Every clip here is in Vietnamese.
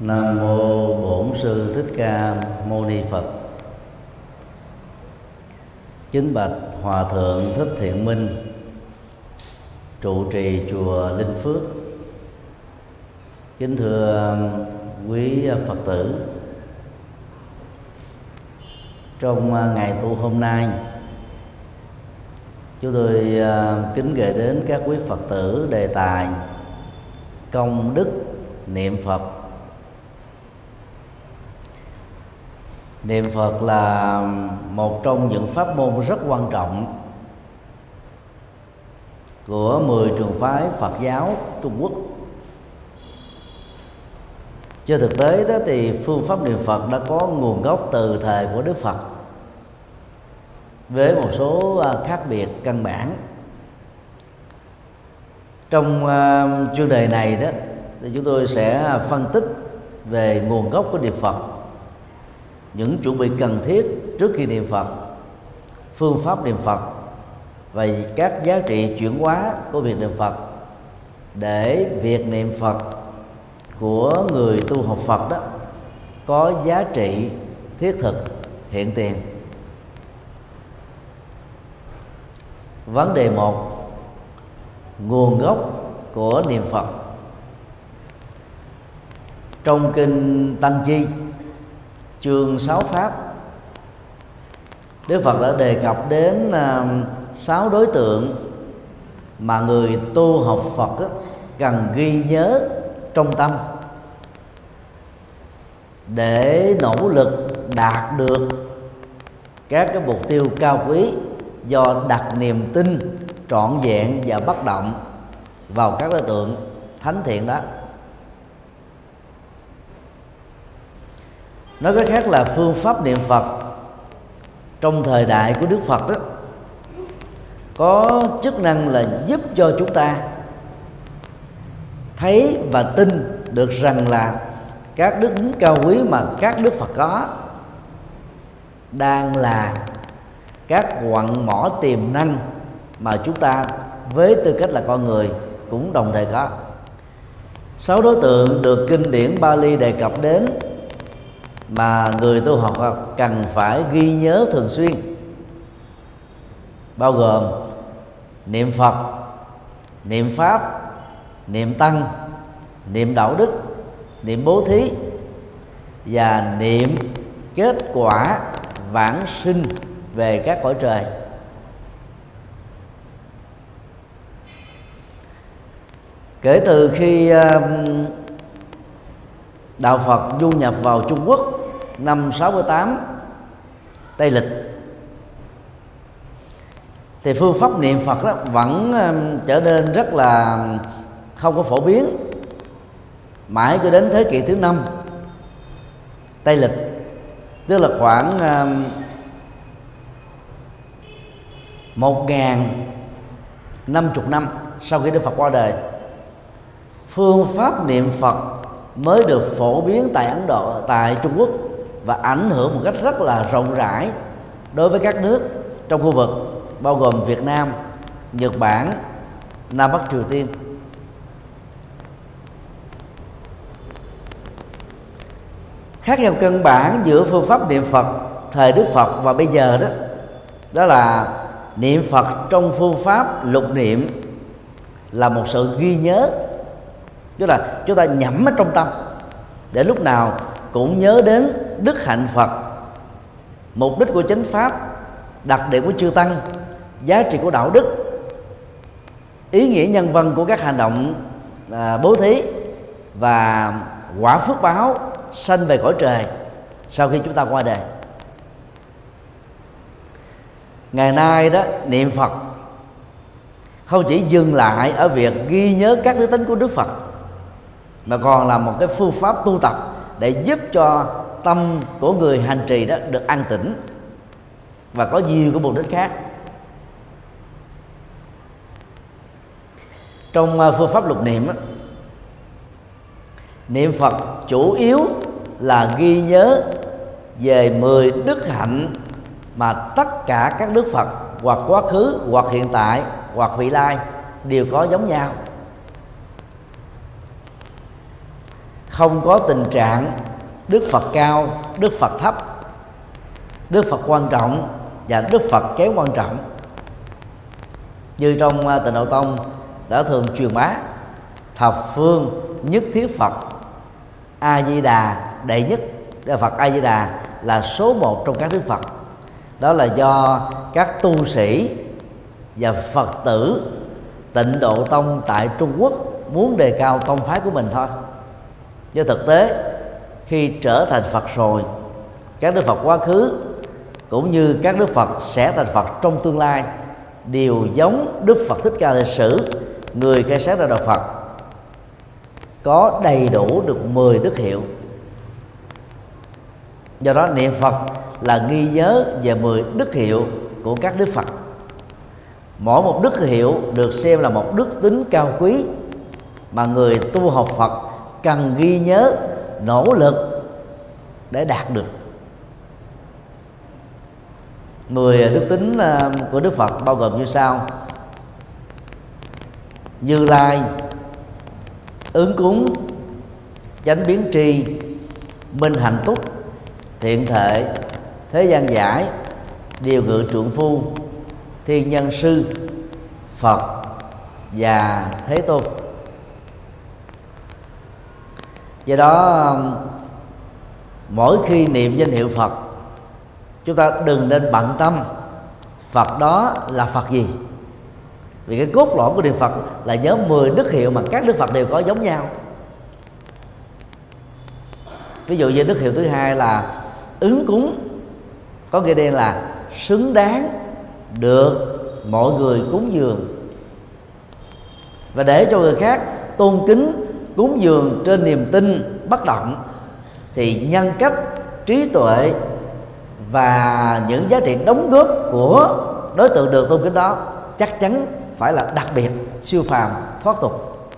Nam mô Bổn sư Thích Ca Mâu Ni Phật. Kính bạch Hòa thượng Thích Thiện Minh, trụ trì chùa Linh Phước. Kính thưa quý Phật tử. Trong ngày tu hôm nay, chúng tôi à, kính gửi đến các quý Phật tử đề tài công đức niệm Phật niệm phật là một trong những pháp môn rất quan trọng của 10 trường phái Phật giáo Trung Quốc. Trên thực tế đó thì phương pháp niệm Phật đã có nguồn gốc từ thời của Đức Phật với một số à, khác biệt căn bản. Trong uh, chuyên đề này đó thì chúng tôi sẽ phân tích về nguồn gốc của niệm Phật những chuẩn bị cần thiết trước khi niệm Phật. Phương pháp niệm Phật và các giá trị chuyển hóa của việc niệm Phật để việc niệm Phật của người tu học Phật đó có giá trị thiết thực, hiện tiền. Vấn đề một, nguồn gốc của niệm Phật. Trong kinh Tăng Chi chương sáu pháp. Đức Phật đã đề cập đến à, sáu đối tượng mà người tu học Phật cần ghi nhớ trong tâm để nỗ lực đạt được các cái mục tiêu cao quý do đặt niềm tin, trọn vẹn và bất động vào các đối tượng thánh thiện đó. Nói cách khác là phương pháp niệm phật. Trong thời đại của đức phật đó có chức năng là giúp cho chúng ta thấy và tin được rằng là các đức tính cao quý mà các đức phật có đang là các quặng mỏ tiềm năng mà chúng ta với tư cách là con người cũng đồng thời có. Sáu đối tượng được kinh điển Bali đề cập đến mà người tu học cần phải ghi nhớ thường xuyên. Bao gồm niệm phật, niệm pháp, niệm tăng, niệm đạo đức, niệm bố thí và niệm kết quả vãng sinh về các cõi trời. Kể từ khi um, đạo Phật du nhập vào Trung Quốc năm 68 Tây lịch. Thì phương pháp niệm Phật đó vẫn trở nên rất là không có phổ biến mãi cho đến thế kỷ thứ năm. Tây lịch, tức là khoảng một ngàn năm chục năm sau khi Đức Phật qua đời. Phương pháp niệm Phật mới được phổ biến tại Ấn Độ tại Trung Quốc và ảnh hưởng một cách rất là rộng rãi đối với các nước trong khu vực bao gồm Việt Nam, Nhật Bản, Nam Bắc Triều Tiên. Khác nhau căn bản giữa phương pháp niệm Phật thời Đức Phật và bây giờ đó đó là niệm Phật trong phương pháp lục niệm là một sự ghi nhớ tức là chúng ta nhẩm ở trong tâm để lúc nào cũng nhớ đến đức hạnh phật. Mục đích của chánh pháp đặc điểm của chư tăng giá trị của đạo đức ý nghĩa nhân văn của các hành động à, bố thí và quả phước báo sanh về cõi trời sau khi chúng ta qua đời. Ngày nay đó niệm phật không chỉ dừng lại ở việc ghi nhớ các đức tính của đức phật mà còn là một cái phương pháp tu tập để giúp cho tâm của người hành trì đó được an tĩnh và có nhiều cái mục đích khác. Trong à, phương pháp lục niệm niệm phật chủ yếu là ghi nhớ về 10 đức hạnh mà tất cả các đức phật hoặc quá khứ, hoặc hiện tại, hoặc vị lai đều có giống nhau. Không có tình trạng đức phật cao, đức phật thấp. Đức phật quan trọng và đức phật kém quan trọng. Như trong à, tịnh độ tông đã thường truyền bá, thập phương nhất thiết phật a di đà đệ nhất à, phật a di đà là số một trong các đức phật. Đó là do các tu sĩ và phật tử tịnh độ tông tại trung quốc muốn đề cao tông phái của mình thôi do thực tế, khi trở thành phật rồi, các đức phật quá khứ cũng như các đức phật sẽ thành phật trong tương lai đều giống đức phật thích ca lịch sử, người khai sáng ra đạo phật, có đầy đủ được 10 đức hiệu. Do đó niệm phật là ghi nhớ về 10 đức hiệu của các đức phật. Mỗi một đức hiệu được xem là một đức tính cao quý mà người tu học phật cần ghi nhớ, nỗ lực để đạt được. Mười đức tính à, của đức phật bao gồm như sau. Như lai, ứng cúng, chánh biến tri, minh hạnh túc, thiện thệ thế gian giải, điều ngự trượng phu, thiên nhân sư, phật và thế tôn do đó um, mỗi khi niệm danh hiệu phật, chúng ta đừng nên bận tâm phật đó là phật gì. Vì cái cốt lõi của niệm phật là nhớ 10 đức hiệu mà các đức phật đều có giống nhau. Ví dụ như đức hiệu thứ hai là ứng cúng, có nghĩa đen là xứng đáng được mọi người cúng dường. Và để cho người khác tôn kính cúng dường trên niềm tin bất động thì nhân cách trí tuệ và những giá trị đóng góp của đối tượng được tôn kính đó chắc chắn phải là đặc biệt siêu phàm thoát tục.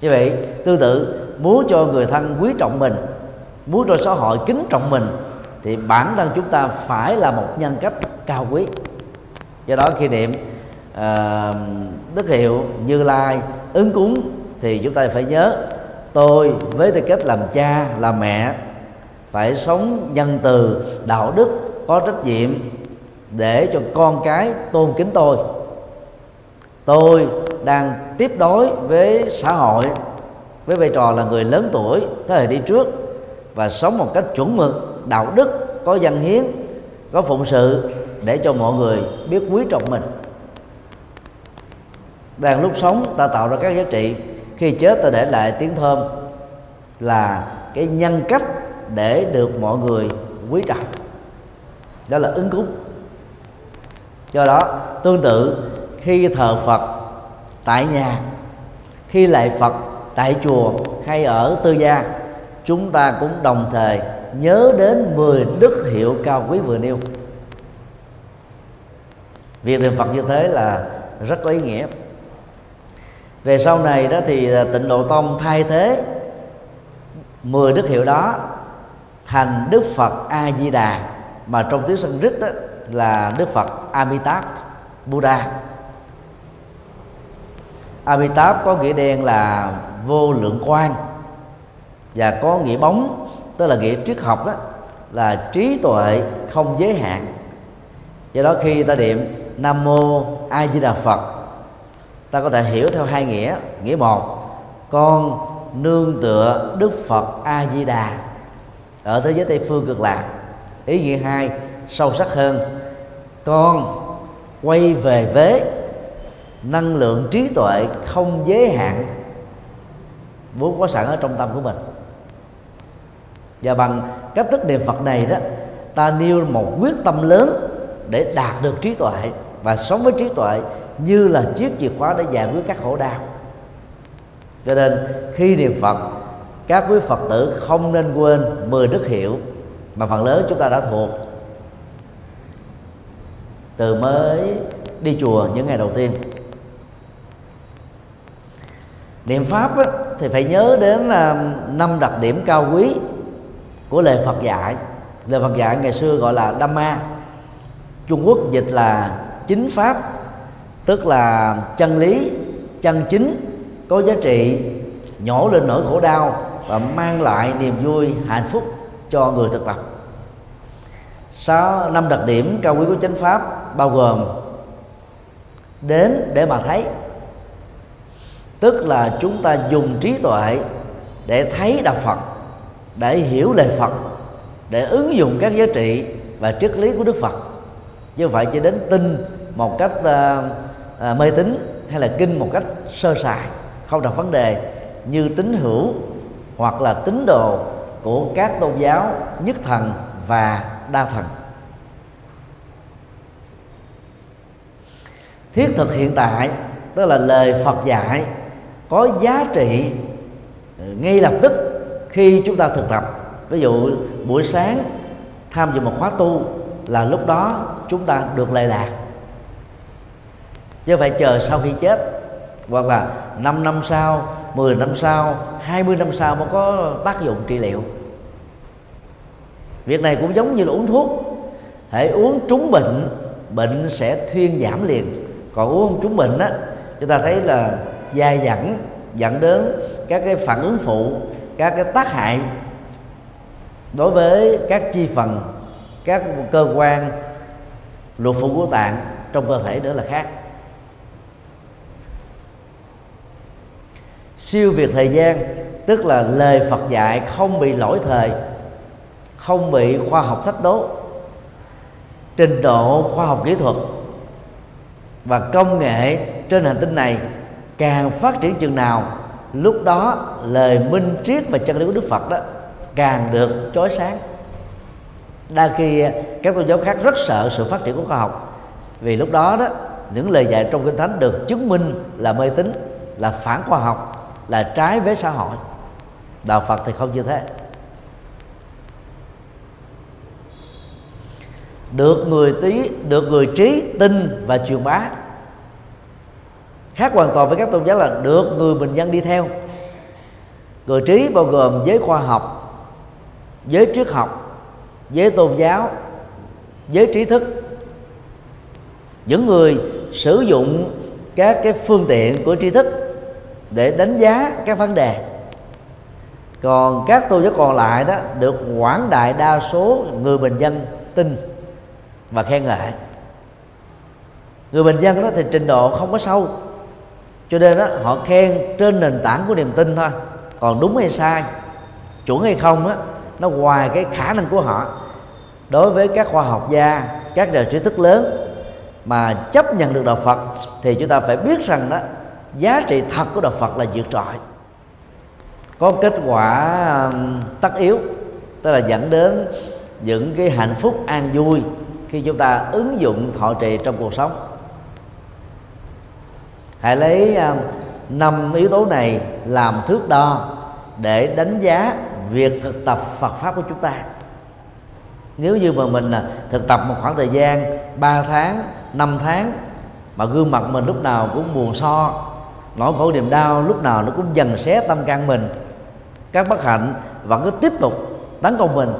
Như vậy tương tự muốn cho người thân quý trọng mình muốn cho xã hội kính trọng mình thì bản thân chúng ta phải là một nhân cách cao quý. Do đó khi niệm uh, đức hiệu như lai ứng cúng thì chúng ta phải nhớ, tôi với tư cách làm cha, làm mẹ, phải sống nhân từ, đạo đức, có trách nhiệm để cho con cái tôn kính tôi. Tôi đang tiếp đối với xã hội, với vai trò là người lớn tuổi thế hệ đi trước và sống một cách chuẩn mực, đạo đức, có dân hiến, có phụng sự để cho mọi người biết quý trọng mình. Đang lúc sống, ta tạo ra các giá trị khi chết ta để lại tiếng thơm là cái nhân cách để được mọi người quý trọng. Đó là ứng cúng. Do đó, tương tự, khi thờ phật tại nhà, khi lại phật tại chùa hay ở tư gia, chúng ta cũng đồng thời nhớ đến 10 đức hiệu cao quý vừa nêu. Việc niệm phật như thế là rất có ý nghĩa về sau này đó thì à, tịnh độ tông thay thế 10 đức hiệu đó thành đức phật a di đà mà trong tiếng sanskrit đó là đức phật amitabh buddha amitabh có nghĩa đen là vô lượng quan và có nghĩa bóng, tức là nghĩa triết học đó là trí tuệ không giới hạn. Do đó khi ta niệm nam mô a di đà phật ta có thể hiểu theo hai nghĩa. Nghĩa một, con nương tựa đức phật a di đà ở thế giới tây phương cực lạc ý nghĩa hai, sâu sắc hơn. Con quay về vế. Năng lượng trí tuệ không giới hạn. Vốn có sẵn ở trong tâm của mình. Và bằng cách thức niệm phật này đó, ta nêu một quyết tâm lớn để đạt được trí tuệ và sống với trí tuệ như là chiếc chìa khóa để giải quyết các khổ đau. Cho nên khi niệm phật các quý phật tử không nên quên 10 đức hiệu mà phần lớn chúng ta đã thuộc. Từ mới đi chùa những ngày đầu tiên. Niệm pháp á, thì phải nhớ đến à, năm đặc điểm cao quý của lời Phật dạy. Lời Phật dạy ngày xưa gọi là Dhamma. Trung Quốc dịch là chính pháp tức là chân lý chân chính có giá trị nhổ lên nỗi khổ đau và mang lại niềm vui hạnh phúc cho người thực tập. Sáu năm đặc điểm cao quý của chánh pháp bao gồm đến để mà thấy tức là chúng ta dùng trí tuệ để thấy đạo Phật để hiểu lời Phật để ứng dụng các giá trị và triết lý của Đức Phật. Chứ không phải chỉ đến tin một cách uh, à, mê tín hay là kinh một cách sơ sài không đặt vấn đề như tín hữu hoặc là tín đồ của các tôn giáo nhất thần và đa thần. Thiết thực hiện tại tức là lời Phật dạy có giá trị ngay lập tức khi chúng ta thực tập. Ví dụ buổi sáng tham dự một khóa tu là lúc đó chúng ta được lệ lạc chứ phải chờ sau khi chết. Hoặc là 5 năm sau 10 năm sau 20 năm sau mới có tác dụng trị liệu. Việc này cũng giống như là uống thuốc. Hãy uống trúng bệnh bệnh sẽ thuyên giảm liền. Còn uống không trúng bệnh á chúng ta thấy là dai dẳng dẫn đến các cái phản ứng phụ các cái tác hại đối với các chi phần các cơ quan lục phủ của tạng trong cơ thể nữa là khác siêu việt thời gian, tức là lời Phật dạy không bị lỗi thời, không bị khoa học thách đố, trình độ khoa học kỹ thuật và công nghệ trên hành tinh này càng phát triển chừng nào, lúc đó lời minh triết và chân lý của Đức Phật đó càng được chói sáng. Đa khi các tôn giáo khác rất sợ sự phát triển của khoa học, vì lúc đó đó, những lời dạy trong kinh thánh được chứng minh là mê tín, là phản khoa học là trái với xã hội. Đạo phật thì không như thế. Được người tí, được người trí tin và truyền bá. Khác hoàn toàn với các tôn giáo là được người bình dân đi theo. Người trí bao gồm giới khoa học, giới triết học, giới tôn giáo, giới trí thức. Những người sử dụng các cái phương tiện của tri thức để đánh giá các vấn đề. Còn các tôn giáo còn lại đó được quảng đại đa số người bình dân tin và khen ngợi. Người bình dân đó thì trình độ không có sâu, cho nên đó họ khen trên nền tảng của niềm tin thôi. Còn đúng hay sai, chuẩn hay không á, nó ngoài cái khả năng của họ. Đối với các khoa học gia, các nhà trí thức lớn mà chấp nhận được đạo Phật thì chúng ta phải biết rằng đó giá trị thật của đạo Phật là vượt trội. Có kết quả tất yếu, tức là dẫn đến những cái hạnh phúc an vui khi chúng ta ứng dụng thọ trì trong cuộc sống. Hãy lấy năm yếu tố này làm thước đo để đánh giá việc thực tập Phật pháp của chúng ta. Nếu như mà mình à, thực tập một khoảng thời gian 3 tháng 5 tháng mà gương mặt mình lúc nào cũng buồn so nỗi khổ niềm đau lúc nào nó cũng dần xé tâm can mình. Các bất hạnh vẫn cứ tiếp tục tấn công mình.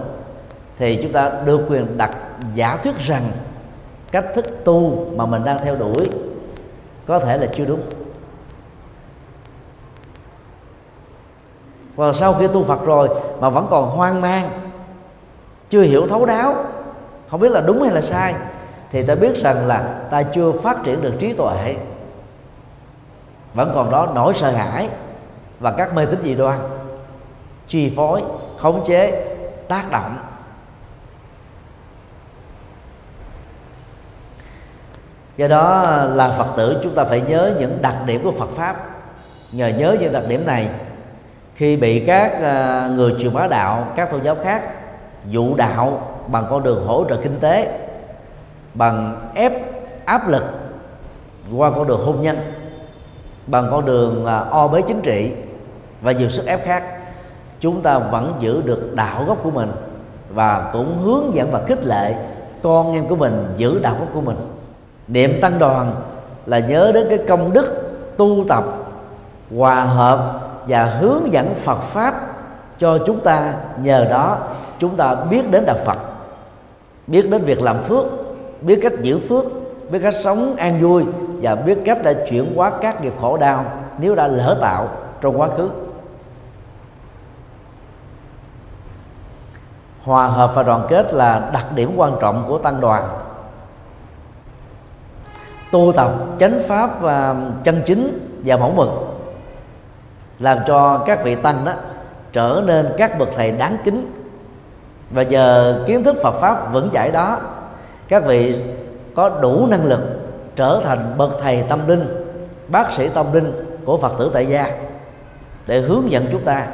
Thì chúng ta được quyền đặt giả thuyết rằng cách thức tu mà mình đang theo đuổi có thể là chưa đúng. Và sau khi tu Phật rồi mà vẫn còn hoang mang, chưa hiểu thấu đáo, không biết là đúng hay là sai, thì ta biết rằng là ta chưa phát triển được trí tuệ vẫn còn đó nỗi sợ hãi và các mê tín dị đoan. Chi phối, khống chế, tác động. Do đó là phật tử chúng ta phải nhớ những đặc điểm của phật pháp. Nhờ nhớ những đặc điểm này, khi bị các à, người truyền bá đạo, các tôn giáo khác dụ đạo bằng con đường hỗ trợ kinh tế, bằng ép áp lực qua con đường hôn nhân bằng con đường à, o bế chính trị và nhiều sức ép khác, chúng ta vẫn giữ được đạo gốc của mình và cũng hướng dẫn và khích lệ con em của mình giữ đạo gốc của mình. Niệm tăng đoàn là nhớ đến cái công đức tu tập, hòa hợp và hướng dẫn Phật pháp cho chúng ta. Nhờ đó, chúng ta biết đến đạo Phật, biết đến việc làm phước, biết cách giữ phước, biết cách sống an vui và biết cách để chuyển hóa các nghiệp khổ đau nếu đã lỡ tạo trong quá khứ. Hòa hợp và đoàn kết là đặc điểm quan trọng của tăng đoàn. Tu tập chánh pháp và chân chính và mẫu mực làm cho các vị tăng đó trở nên các bậc thầy đáng kính. Và giờ kiến thức Phật pháp vững chãi đó, các vị có đủ năng lực trở thành bậc thầy tâm linh bác sĩ tâm linh của Phật tử tại gia để hướng dẫn chúng ta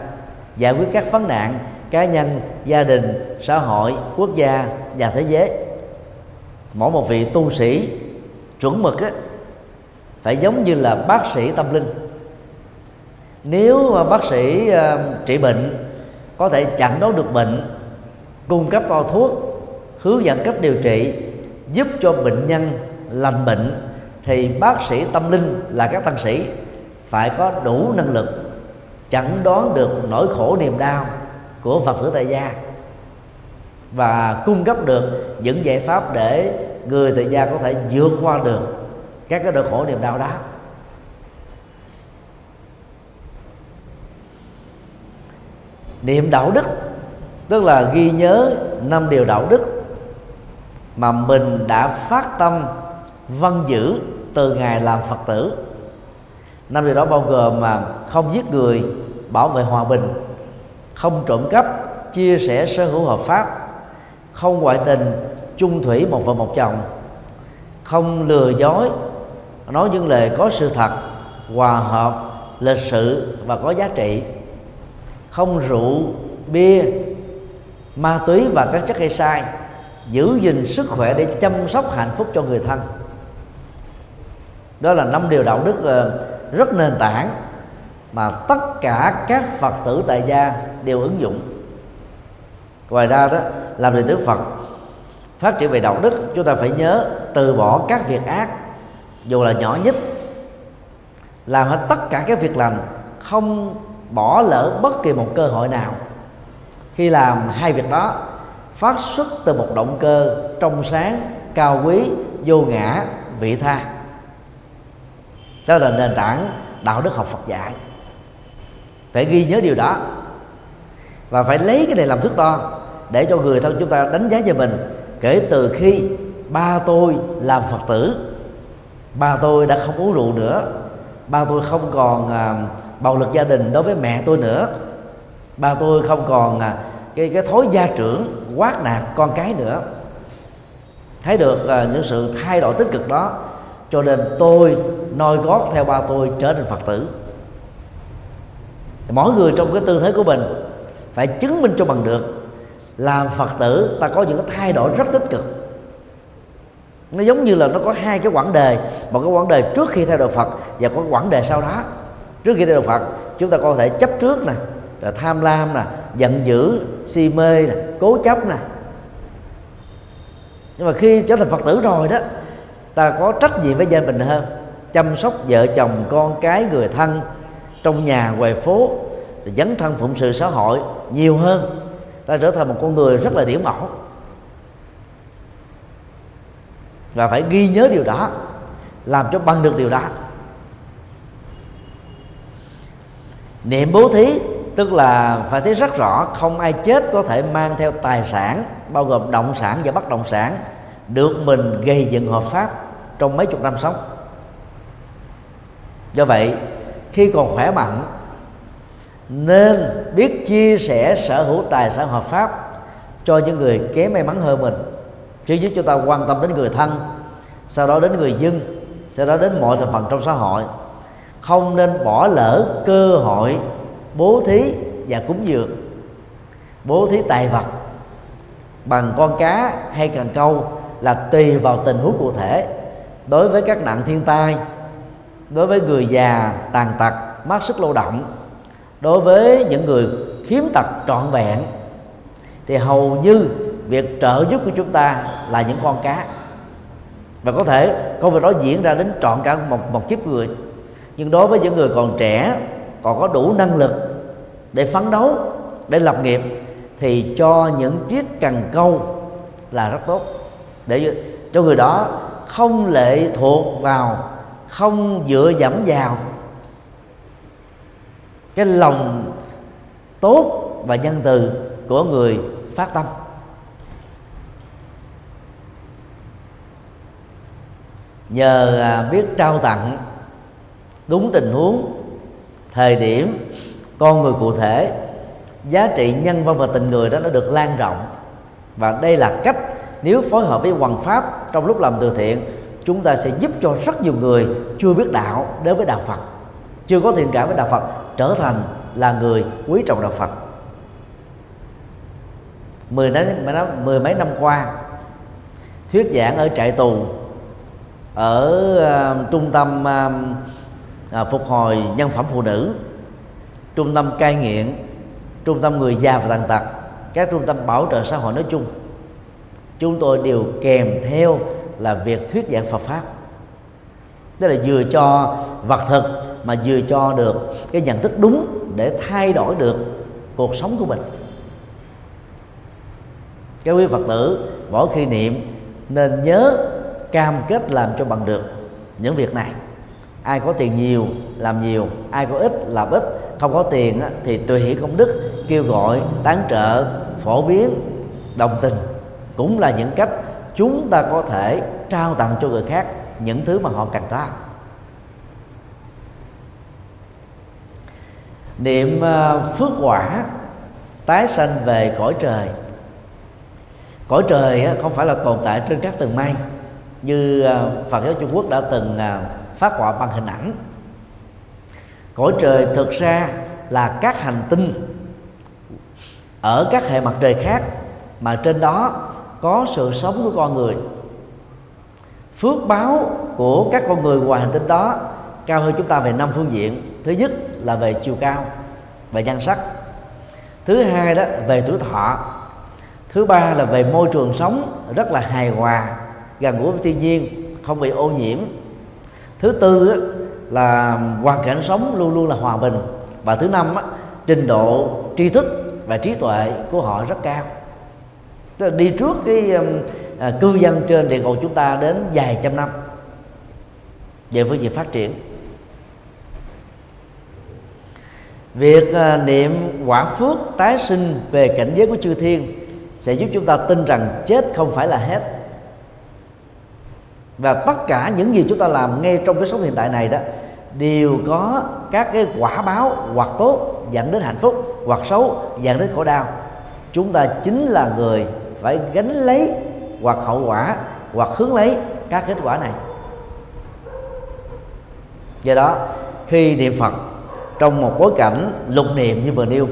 giải quyết các vấn nạn cá nhân gia đình xã hội quốc gia và thế giới. Mỗi một vị tu sĩ chuẩn mực á, phải giống như là bác sĩ tâm linh. Nếu bác sĩ uh, trị bệnh có thể chặn đoán được bệnh cung cấp to thuốc hướng dẫn cách điều trị giúp cho bệnh nhân lành bệnh, thì bác sĩ tâm linh là các tăng sĩ phải có đủ năng lực chẩn đoán được nỗi khổ niềm đau của phật tử tại gia và cung cấp được những giải pháp để người tại gia có thể vượt qua được các cái nỗi khổ niềm đau đó. Niệm đạo đức, tức là ghi nhớ năm điều đạo đức mà mình đã phát tâm văn giữ từ ngày làm phật tử. Năm điều đó bao gồm mà không giết người, bảo vệ hòa bình, không trộm cắp, chia sẻ sở hữu hợp pháp, không ngoại tình, chung thủy một vợ một chồng, không lừa dối, nói những lời có sự thật, hòa hợp, lịch sự và có giá trị, không rượu, bia, ma túy và các chất gây sai, giữ gìn sức khỏe để chăm sóc hạnh phúc cho người thân đó là năm điều đạo đức ờ, rất nền tảng mà tất cả các phật tử tại gia đều ứng dụng. Ngoài ra đó, làm đệ tử phật, phát triển về đạo đức, chúng ta phải nhớ từ bỏ các việc ác, dù là nhỏ nhất. Làm hết tất cả các việc lành, không bỏ lỡ bất kỳ một cơ hội nào. Khi làm hai việc đó, phát xuất từ một động cơ trong sáng, cao quý, vô ngã, vị tha đó là nền tảng đạo đức học Phật dạy. Phải ghi nhớ điều đó. Và phải lấy cái này làm thước đo để cho người thân chúng ta đánh giá về mình. Kể từ khi ba tôi làm phật tử ba tôi đã không uống rượu nữa ba tôi không còn à, bạo lực gia đình đối với mẹ tôi nữa ba tôi không còn à, cái cái thói gia trưởng quát nạt con cái nữa. Thấy được à, những sự thay đổi tích cực đó cho nên tôi noi gót theo ba tôi trở thành phật tử. Mỗi người trong cái tư thế của mình phải chứng minh cho bằng được làm phật tử ta có những cái thay đổi rất tích cực. Nó giống như là nó có hai cái quãng đề, một cái quãng đề trước khi theo đạo phật và có quãng đề sau đó. Trước khi theo đạo phật, chúng ta có thể chấp trước nè, rồi tham lam nè, giận dữ, si mê nè, cố chấp nè. Nhưng mà khi trở thành phật tử rồi đó ta có trách nhiệm với gia đình hơn, chăm sóc vợ chồng, con cái, người thân trong nhà, ngoài phố dấn thân phụng sự xã hội nhiều hơn. Ta trở thành một con người rất là điểm mẫu. Và phải ghi nhớ điều đó, làm cho bằng được điều đó. Niệm bố thí, tức là phải thấy rất rõ không ai chết có thể mang theo tài sản, bao gồm động sản và bất động sản, được mình gây dựng hợp pháp trong mấy chục năm sống. Do vậy, khi còn khỏe mạnh, nên biết chia sẻ sở hữu tài sản hợp pháp cho những người kém may mắn hơn mình. Trước nhất chúng ta quan tâm đến người thân, sau đó đến người dân, sau đó đến mọi thành phần trong xã hội. Không nên bỏ lỡ cơ hội bố thí và cúng dường. Bố thí tài vật bằng con cá hay cần câu là tùy vào tình huống cụ thể đối với các nạn thiên tai, đối với người già, tàn tật, mất sức lao động, đối với những người khiếm tật trọn vẹn, thì hầu như việc trợ giúp của chúng ta là những con cá. Và có thể công việc đó diễn ra đến trọn cả một một kiếp người. Nhưng đối với những người còn trẻ, còn có đủ năng lực để phấn đấu, để lập nghiệp, thì cho những chiếc cần câu là rất tốt. Để cho người đó không lệ thuộc vào, không dựa dẫm vào. Cái lòng tốt và nhân từ của người phát tâm. Nhờ à, biết trao tặng đúng tình huống, thời điểm, con người cụ thể, giá trị nhân văn và tình người đó nó được lan rộng. Và đây là cách nếu phối hợp với hoàng pháp trong lúc làm từ thiện chúng ta sẽ giúp cho rất nhiều người chưa biết đạo đến với đạo Phật. Chưa có thiện cảm với đạo Phật trở thành là người quý trọng đạo Phật. Mười năm mười mấy năm qua thuyết giảng ở trại tù ở uh, trung tâm uh, phục hồi nhân phẩm phụ nữ trung tâm cai nghiện trung tâm người già và tàn tật các trung tâm bảo trợ xã hội nói chung chúng tôi đều kèm theo là việc thuyết giảng Phật pháp. Tức là vừa cho vật thực mà vừa cho được cái nhận thức đúng để thay đổi được cuộc sống của mình. Các quý phật tử mỗi khi niệm nên nhớ cam kết làm cho bằng được những việc này. Ai có tiền nhiều làm nhiều, ai có ít làm ít, không có tiền thì tùy hỷ công đức kêu gọi, tán trợ, phổ biến, đồng tình cũng là những cách chúng ta có thể trao tặng cho người khác những thứ mà họ cần có. Niệm ờ, phước quả tái sanh về cõi trời. Cõi trời không phải là tồn tại trên các tầng mây, như ờ, Phật giáo Trung Quốc đã từng ờ, phát họa bằng hình ảnh. Cõi trời thực ra là các hành tinh ở các hệ mặt trời khác, mà trên đó có sự sống của con người. Phước báo của các con người ngoài hành tinh đó cao hơn chúng ta về năm phương diện. Thứ nhất là về chiều cao, về nhan sắc. Thứ hai đó, về tuổi thọ. Thứ ba là về môi trường sống rất là hài hòa, gần gũi với thiên nhiên, không bị ô nhiễm. Thứ tư là hoàn cảnh sống luôn luôn là hòa bình. Và thứ năm trình độ tri thức và trí tuệ của họ rất cao. Tức là đi trước cái um, à, cư dân trên địa cầu chúng ta đến vài trăm năm. Về phương diện phát triển. Việc à, niệm quả phước tái sinh về cảnh giới của chư thiên sẽ giúp chúng ta tin rằng chết không phải là hết. Và tất cả những gì chúng ta làm ngay trong cái sống hiện tại này đó đều có các cái quả báo hoặc tốt dẫn đến hạnh phúc hoặc xấu dẫn đến khổ đau. Chúng ta chính là người phải gánh lấy hoặc hậu quả hoặc hướng lấy các kết quả này. Do đó, khi niệm phật, trong một bối cảnh lục niệm như vừa nêu,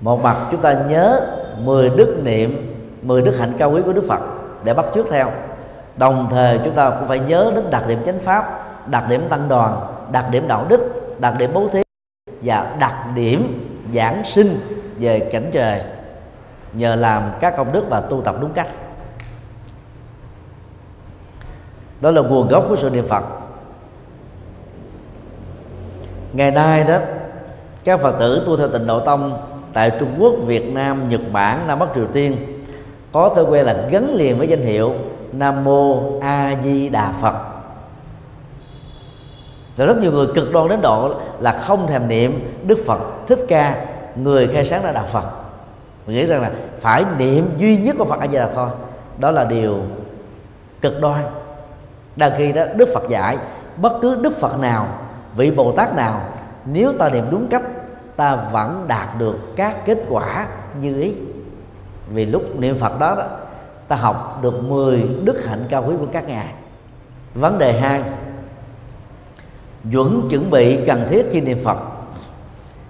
một mặt chúng ta nhớ 10 đức niệm 10 đức hạnh cao quý của Đức Phật để bắt chước theo. Đồng thời chúng ta cũng phải nhớ đến đặc điểm chánh pháp, đặc điểm tăng đoàn, đặc điểm đạo đức, đặc điểm bố thí và đặc điểm giảng sinh về cảnh trời nhờ làm các công đức và tu tập đúng cách. Đó là nguồn gốc của sự niệm phật. Ngày nay đó, các phật tử tu theo tịnh độ tông tại trung quốc, việt nam, nhật bản, nam bắc triều tiên có thói quen là gắn liền với danh hiệu nam mô a di đà phật. Rồi rất nhiều người cực đoan đến độ là không thèm niệm đức phật thích ca, người khai sáng ra đạo phật mình nghĩ rằng là phải niệm duy nhất của phật a di đà thôi đó là điều cực đoan. Đang khi đó đức phật dạy bất cứ đức phật nào vị bồ tát nào nếu ta niệm đúng cách ta vẫn đạt được các kết quả như ý. Vì lúc niệm phật đó, đó ta học được 10 đức hạnh cao quý của các ngài. Vấn đề hai chuẩn chuẩn bị cần thiết khi niệm phật.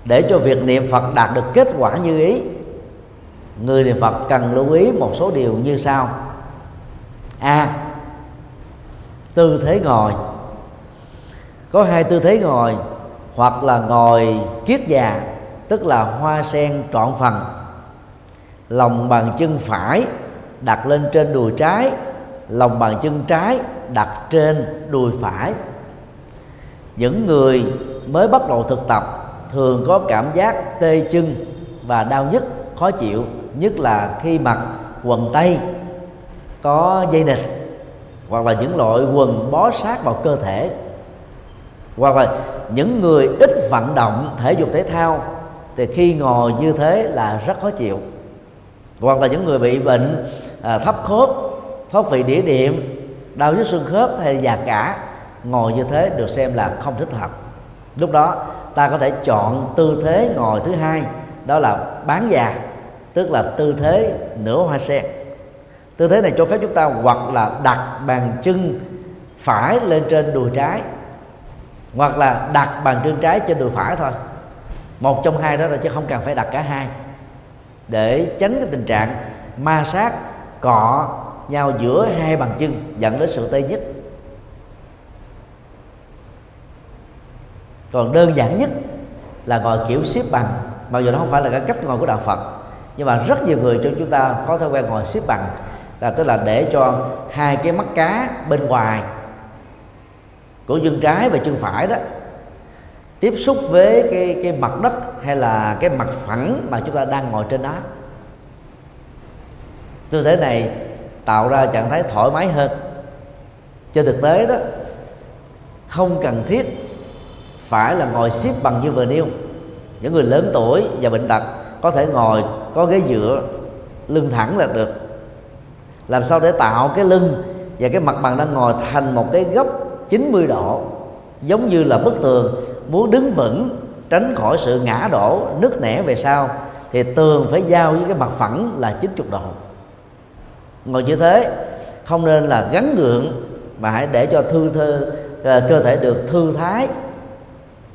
Để cho việc niệm phật đạt được kết quả như ý người niệm phật cần lưu ý một số điều như sau. A. Tư thế ngồi. Có hai tư thế ngồi, hoặc là ngồi kiết già, tức là hoa sen trọn phần. Lòng bàn chân phải đặt lên trên đùi trái, lòng bàn chân trái đặt trên đùi phải. Những người mới bắt đầu thực tập thường có cảm giác tê chân và đau nhức, khó chịu nhất là khi mặc quần tây có dây nịch hoặc là những loại quần bó sát vào cơ thể hoặc là những người ít vận động thể dục thể thao thì khi ngồi như thế là rất khó chịu. Hoặc là những người bị bệnh à, thấp khớp thoát vị đĩa điểm đau nhức xương khớp hay già cả ngồi như thế được xem là không thích hợp. Lúc đó ta có thể chọn tư thế ngồi thứ hai đó là bán già tức là tư thế nửa hoa sen. Tư thế này cho phép chúng ta hoặc là đặt bàn chân phải lên trên đùi trái, hoặc là đặt bàn chân trái trên đùi phải thôi. Một trong hai đó là chứ không cần phải đặt cả hai. Để tránh cái tình trạng ma sát, cọ nhau giữa hai bàn chân dẫn đến sự tê nhất còn đơn giản nhất là ngồi kiểu xếp bằng, mặc dù nó không phải là cái cách ngồi của đạo Phật nhưng mà rất nhiều người trong chúng ta có thói quen ngồi xếp bằng, là tức là để cho hai cái mắt cá bên ngoài của chân trái và chân phải đó tiếp xúc với cái cái mặt đất hay là cái mặt phẳng mà chúng ta đang ngồi trên đó. Tư thế này tạo ra trạng thái thoải mái hơn. Trên thực tế đó, không cần thiết phải là ngồi xếp bằng như vừa nêu. Những người lớn tuổi và bệnh tật có thể ngồi có ghế dựa, lưng thẳng là được. Làm sao để tạo cái lưng và cái mặt bằng đang ngồi thành một cái góc 90 độ, giống như là bức tường, muốn đứng vững, tránh khỏi sự ngã đổ, nứt nẻ về sau, thì tường phải giao với cái mặt phẳng là 90 độ. Ngồi như thế, không nên là gắn gượng, mà hãy để cho thư thơ ờ, cơ thể được thư thái,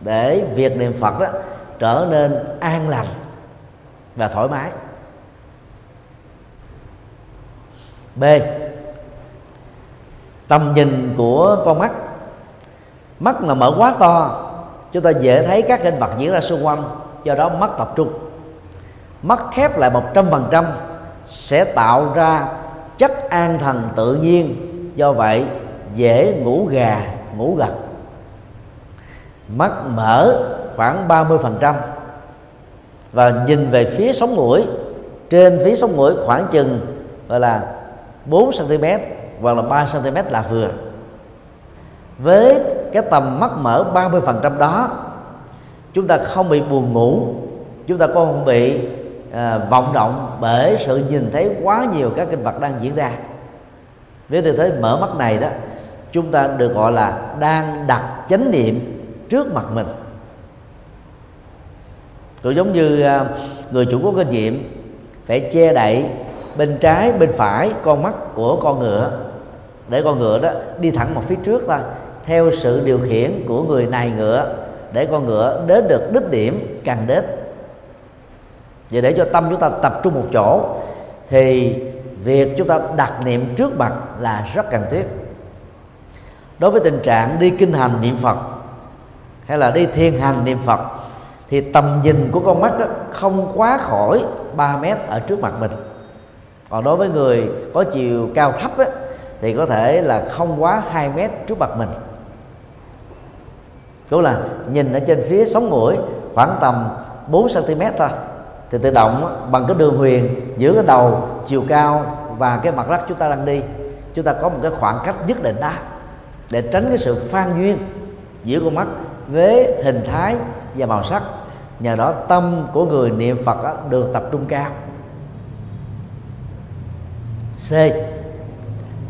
để việc niệm phật đó trở nên an lành và thoải mái. B. Tầm nhìn của con mắt. Mắt mà mở quá to, chúng ta dễ thấy các hình vật diễn ra xung quanh, do đó mắt tập trung. Mắt khép lại một trăm phần trăm sẽ tạo ra chất an thần tự nhiên, do vậy dễ ngủ gà, ngủ gật. Mắt mở khoảng 30% và nhìn về phía sống mũi. Trên phía sống mũi khoảng chừng gọi là 4 cm hoặc là 3 cm là vừa. Với cái tầm mắt mở 30% đó chúng ta không bị buồn ngủ chúng ta không bị à, vọng động bởi sự nhìn thấy quá nhiều các kinh vật đang diễn ra. Với tư thế mở mắt này đó chúng ta được gọi là đang đặt chánh niệm trước mặt mình cũng giống như à, người chủ có kinh nghiệm phải che đậy bên trái, bên phải con mắt của con ngựa. Để con ngựa đó đi thẳng một phía trước thôi. Theo sự điều khiển của người này ngựa, để con ngựa đến được đích điểm càng đến và để cho tâm chúng ta tập trung một chỗ, thì việc chúng ta đặt niệm trước mặt là rất cần thiết. Đối với tình trạng đi kinh hành niệm phật, hay là đi thiên hành niệm phật thì tầm nhìn của con mắt đó không quá khỏi 3 mét ở trước mặt mình. Còn đối với người có chiều cao thấp á, thì có thể là không quá 2 mét trước mặt mình. Cũng là nhìn ở trên phía sống mũi khoảng tầm 4 cm thôi. Thì tự động bằng cái đường huyền giữa cái đầu chiều cao và cái mặt đất chúng ta đang đi chúng ta có một cái khoảng cách nhất định đó để tránh cái sự phan duyên giữa con mắt với hình thái và màu sắc nhờ đó tâm của người niệm phật đó, được tập trung cao. C.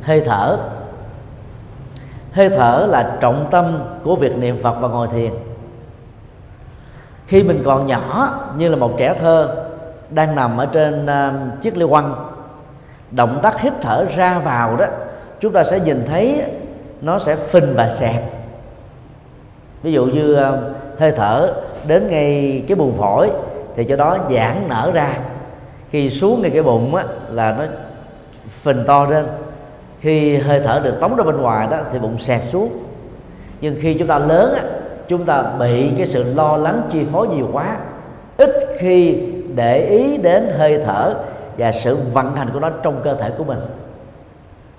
Hơi thở. Hơi thở là trọng tâm của việc niệm phật và ngồi thiền. Khi mình còn nhỏ như là một trẻ thơ đang nằm ở trên uh, chiếc liêu quăng động tác hít thở ra vào đó chúng ta sẽ nhìn thấy nó sẽ phình và xẹp. Ví dụ như uh, hơi thở đến ngay cái buồng phổi thì cho đó giãn nở ra. Khi xuống ngay cái bụng á, là nó phình to lên. Khi hơi thở được tống ra bên ngoài đó thì bụng xẹp xuống. Nhưng khi chúng ta lớn á, chúng ta bị cái sự lo lắng chi phối nhiều quá. Ít khi để ý đến hơi thở và sự vận hành của nó trong cơ thể của mình.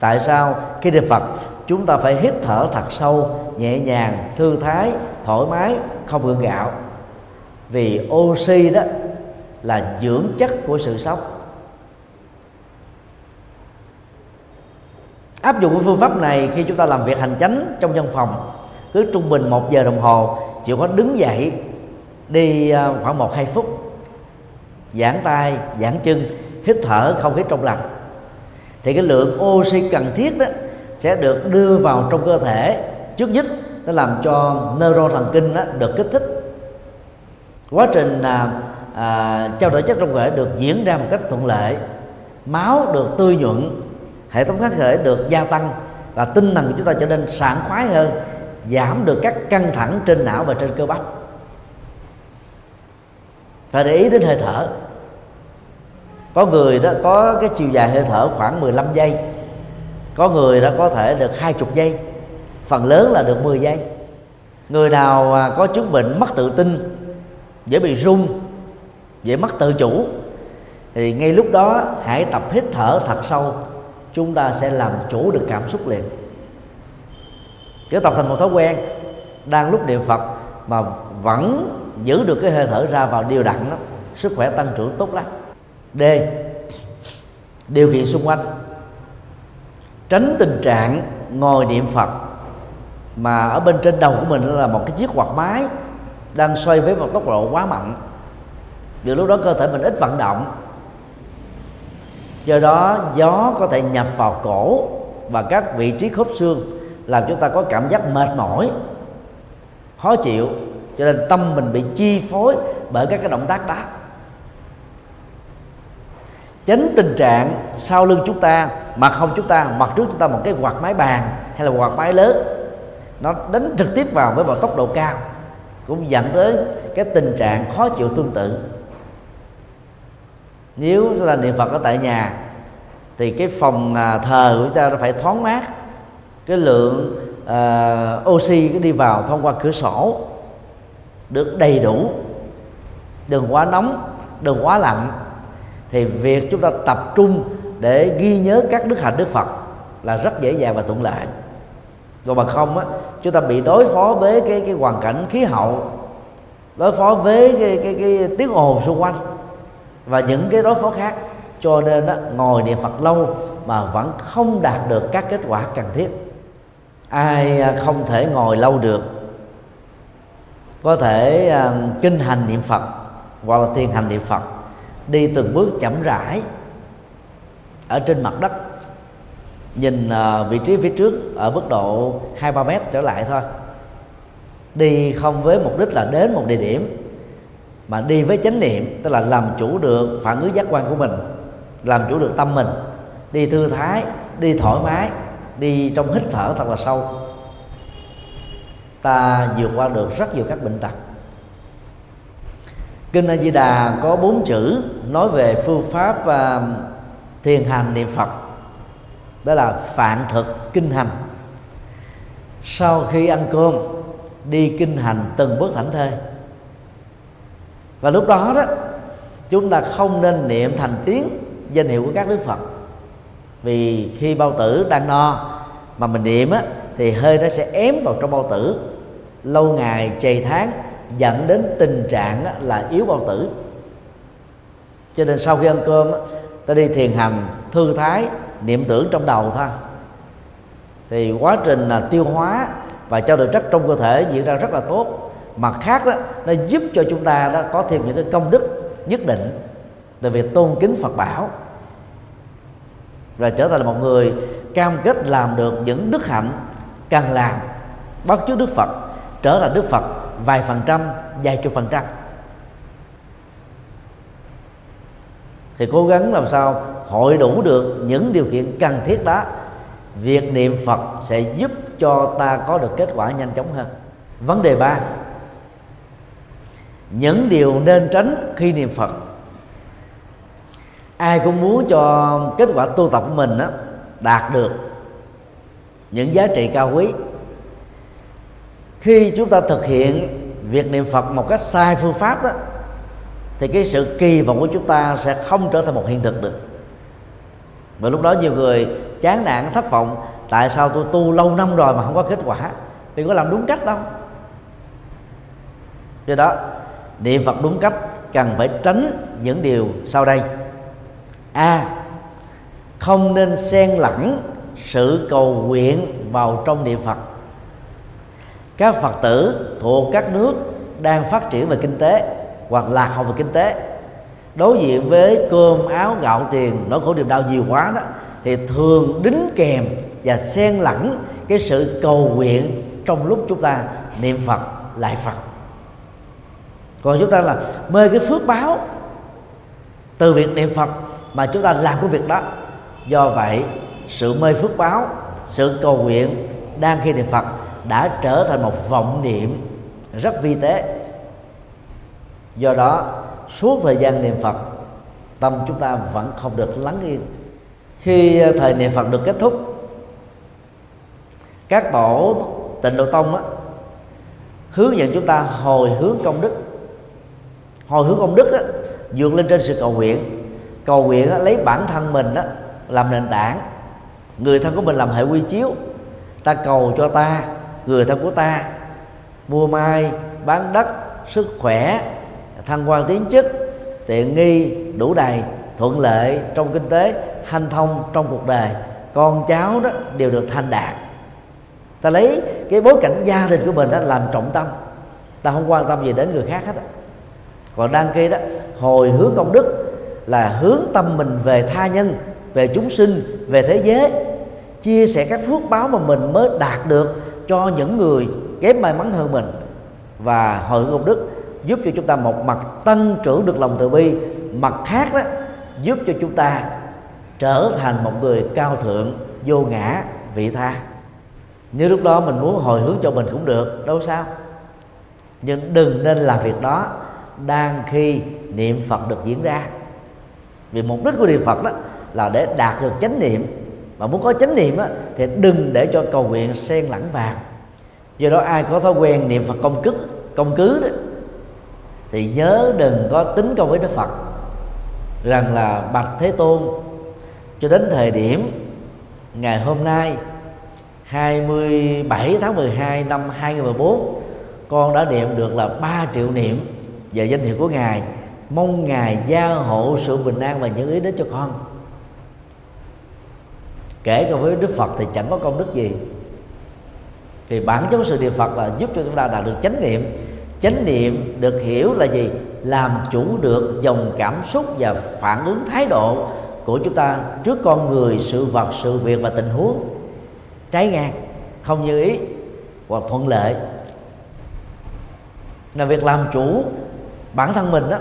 Tại sao? Khi niệm phật chúng ta phải hít thở thật sâu nhẹ nhàng thư thái thoải mái không gượng gạo vì oxy đó là dưỡng chất của sự sống. Áp dụng cái phương pháp này khi chúng ta làm việc hành chánh trong văn phòng, cứ trung bình một giờ đồng hồ, chỉ có đứng dậy đi à, khoảng một, hai phút, giãn tay, giãn chân, hít thở không khí trong lành. Thì cái lượng oxy cần thiết đó sẽ được đưa vào trong cơ thể. Trước nhất nó làm cho neuro thần kinh đó được kích thích quá trình à, à, trao đổi chất trong cơ thể được diễn ra một cách thuận lợi. Máu được tươi nhuận hệ thống kháng thể được gia tăng và tinh thần của chúng ta trở nên sảng khoái hơn giảm được các căng thẳng trên não và trên cơ bắp. Phải để ý đến hơi thở. Có người đó có cái chiều dài hơi thở khoảng 15 giây. Có người đó có thể được hai chục giây phần lớn là được 10 giây. Người nào à, có chứng bệnh mất tự tin dễ bị run dễ mất tự chủ. Thì ngay lúc đó, hãy tập hít thở thật sâu, chúng ta sẽ làm chủ được cảm xúc liền. Cứ tập thành một thói quen, đang lúc niệm phật mà vẫn giữ được cái hơi thở ra vào điều đặn đó, sức khỏe tăng trưởng tốt lắm. D. Điều kiện xung quanh. Tránh tình trạng ngồi niệm phật mà ở bên trên đầu của mình là một cái chiếc quạt máy đang xoay với một tốc độ quá mạnh. Vì lúc đó cơ thể mình ít vận động. Do đó, gió có thể nhập vào cổ và các vị trí khớp xương, làm chúng ta có cảm giác mệt mỏi, khó chịu. Cho nên tâm mình bị chi phối bởi các cái động tác đó. Tránh tình trạng sau lưng chúng ta, mặt không chúng ta, mặt trước chúng ta một cái quạt máy bàn hay là quạt máy lớn, nó đánh trực tiếp vào, với một tốc độ cao cũng dẫn tới cái tình trạng khó chịu tương tự. Nếu là niệm phật ở tại nhà thì cái phòng à, thờ của chúng ta phải thoáng mát. Cái lượng uh, oxy cái đi vào thông qua cửa sổ được đầy đủ. Đừng quá nóng đừng quá lạnh. Thì việc chúng ta tập trung để ghi nhớ các đức hạnh đức phật là rất dễ dàng và thuận lợi rồi bằng không á chúng ta bị đối phó với cái cái hoàn cảnh khí hậu đối phó với cái cái, cái tiếng ồn xung quanh và những cái đối phó khác. Cho nên đó, ngồi niệm phật lâu mà vẫn không đạt được các kết quả cần thiết. Ai à, không thể ngồi lâu được có thể uh, kinh hành niệm phật hoặc là thiền hành niệm phật đi từng bước chậm rãi ở trên mặt đất nhìn uh, vị trí phía trước ở mức độ hai ba mét trở lại thôi. Đi không với mục đích là đến một địa điểm mà đi với chánh niệm tức là làm chủ được phản ứng giác quan của mình làm chủ được tâm mình. Đi thư thái đi thoải mái đi trong hít thở thật là sâu. Ta vượt qua được rất nhiều các bệnh tật. Kinh a di đà có bốn chữ nói về phương pháp uh, thiền hành niệm phật đó là phạn thực kinh hành. Sau khi ăn cơm đi kinh hành từng bước thảnh thơi và lúc đó đó chúng ta không nên niệm thành tiếng danh hiệu của các đức phật. Vì khi bao tử đang no mà mình niệm á thì hơi nó sẽ ém vào trong bao tử. Lâu ngày chày tháng dẫn đến tình trạng á, là yếu bao tử. Cho nên sau khi ăn cơm á, ta đi thiền hành thư thái niệm tưởng trong đầu thôi. Thì quá trình là tiêu hóa và trao đổi chất trong cơ thể diễn ra rất là tốt. Mặt khác đó, nó giúp cho chúng ta đó có thêm những cái công đức nhất định từ việc tôn kính Phật bảo. Và trở thành một người cam kết làm được những đức hạnh cần làm, bắt chước Đức Phật, trở thành Đức Phật vài phần trăm, vài chục phần trăm. Thì cố gắng làm sao hội đủ được những điều kiện cần thiết đó. Việc niệm Phật sẽ giúp cho ta có được kết quả nhanh chóng hơn. Vấn đề ba. Những điều nên tránh khi niệm Phật. Ai cũng muốn cho kết quả tu tập của mình đó, đạt được những giá trị cao quý. Khi chúng ta thực hiện việc niệm Phật một cách sai phương pháp đó thì cái sự kỳ vọng của chúng ta sẽ không trở thành một hiện thực được. Và lúc đó nhiều người chán nản, thất vọng, tại sao tôi tu lâu năm rồi mà không có kết quả? Thì có làm đúng cách đâu. Do đó, niệm phật đúng cách cần phải tránh những điều sau đây. A, không nên xen lẫn sự cầu nguyện vào trong niệm phật. Các phật tử thuộc các nước đang phát triển về kinh tế hoặc lạc hậu về kinh tế. Đối diện với cơm, áo, gạo, tiền, nỗi khổ niềm đau nhiều quá đó, thì thường đính kèm và xen lẫn cái sự cầu nguyện trong lúc chúng ta niệm phật, lại phật. Còn chúng ta là mê cái phước báo từ việc niệm phật mà chúng ta làm cái việc đó. Do vậy, sự mê phước báo, sự cầu nguyện đang khi niệm phật đã trở thành một vọng niệm rất vi tế do đó suốt thời gian niệm phật tâm chúng ta vẫn không được lắng yên. Khi ờ, thời niệm phật được kết thúc các tổ tịnh độ tông á, hướng dẫn chúng ta hồi hướng công đức. Hồi hướng công đức á, vượt lên trên sự cầu nguyện. Cầu nguyện á, lấy bản thân mình á, làm nền tảng. Người thân của mình làm hệ quy chiếu. Ta cầu cho ta người thân của ta mua mai bán đất sức khỏe thăng quan tiến chức, tiện nghi, đủ đầy, thuận lợi trong kinh tế, hanh thông trong cuộc đời. Con cháu đó đều được thành đạt. Ta lấy cái bối cảnh gia đình của mình đó làm trọng tâm. Ta không quan tâm gì đến người khác hết đó. còn đăng ký đó, hồi hướng công đức là hướng tâm mình về tha nhân, về chúng sinh, về thế giới. Chia sẻ các phước báo mà mình mới đạt được cho những người kém may mắn hơn mình. Và hồi hướng công đức giúp cho chúng ta một mặt tăng trưởng được lòng từ bi mặt khác đó giúp cho chúng ta trở thành một người cao thượng vô ngã vị tha. Như lúc đó mình muốn hồi hướng cho mình cũng được đâu sao? Nhưng đừng nên làm việc đó đang khi niệm phật được diễn ra. Vì mục đích của niệm phật đó là để đạt được chánh niệm. Mà muốn có chánh niệm đó, thì đừng để cho cầu nguyện xen lẫn vào. Do đó ai có thói quen niệm phật công cứ công cứ đó thì nhớ đừng có tính công với đức phật. Rằng là bạch thế tôn, cho đến thời điểm ngày hôm nay 27 tháng 12 năm 2014 con đã niệm được là 3 triệu niệm về danh hiệu của ngài. Mong ngài gia hộ sự bình an và những ý đến cho con. Kể cả với đức phật thì chẳng có công đức gì. Thì bản chất sự niệm phật là giúp cho chúng ta đạt được chánh niệm chánh niệm được hiểu là gì? Làm chủ được dòng cảm xúc và phản ứng thái độ của chúng ta trước con người, sự vật, sự việc và tình huống. Trái ngang, không như ý hoặc thuận lợi. Là việc làm chủ bản thân mình đó,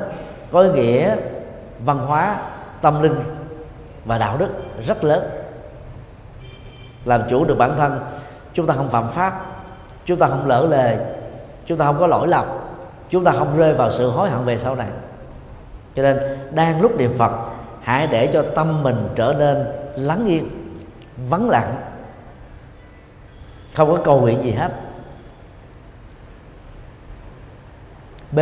có ý nghĩa văn hóa, tâm linh và đạo đức rất lớn. Làm chủ được bản thân, chúng ta không phạm pháp, chúng ta không lỡ lời chúng ta không có lỗi lầm. Chúng ta không rơi vào sự hối hận về sau này. Cho nên, đang lúc niệm phật, hãy để cho tâm mình trở nên lắng yên, vắng lặng. Không có cầu nguyện gì hết. B.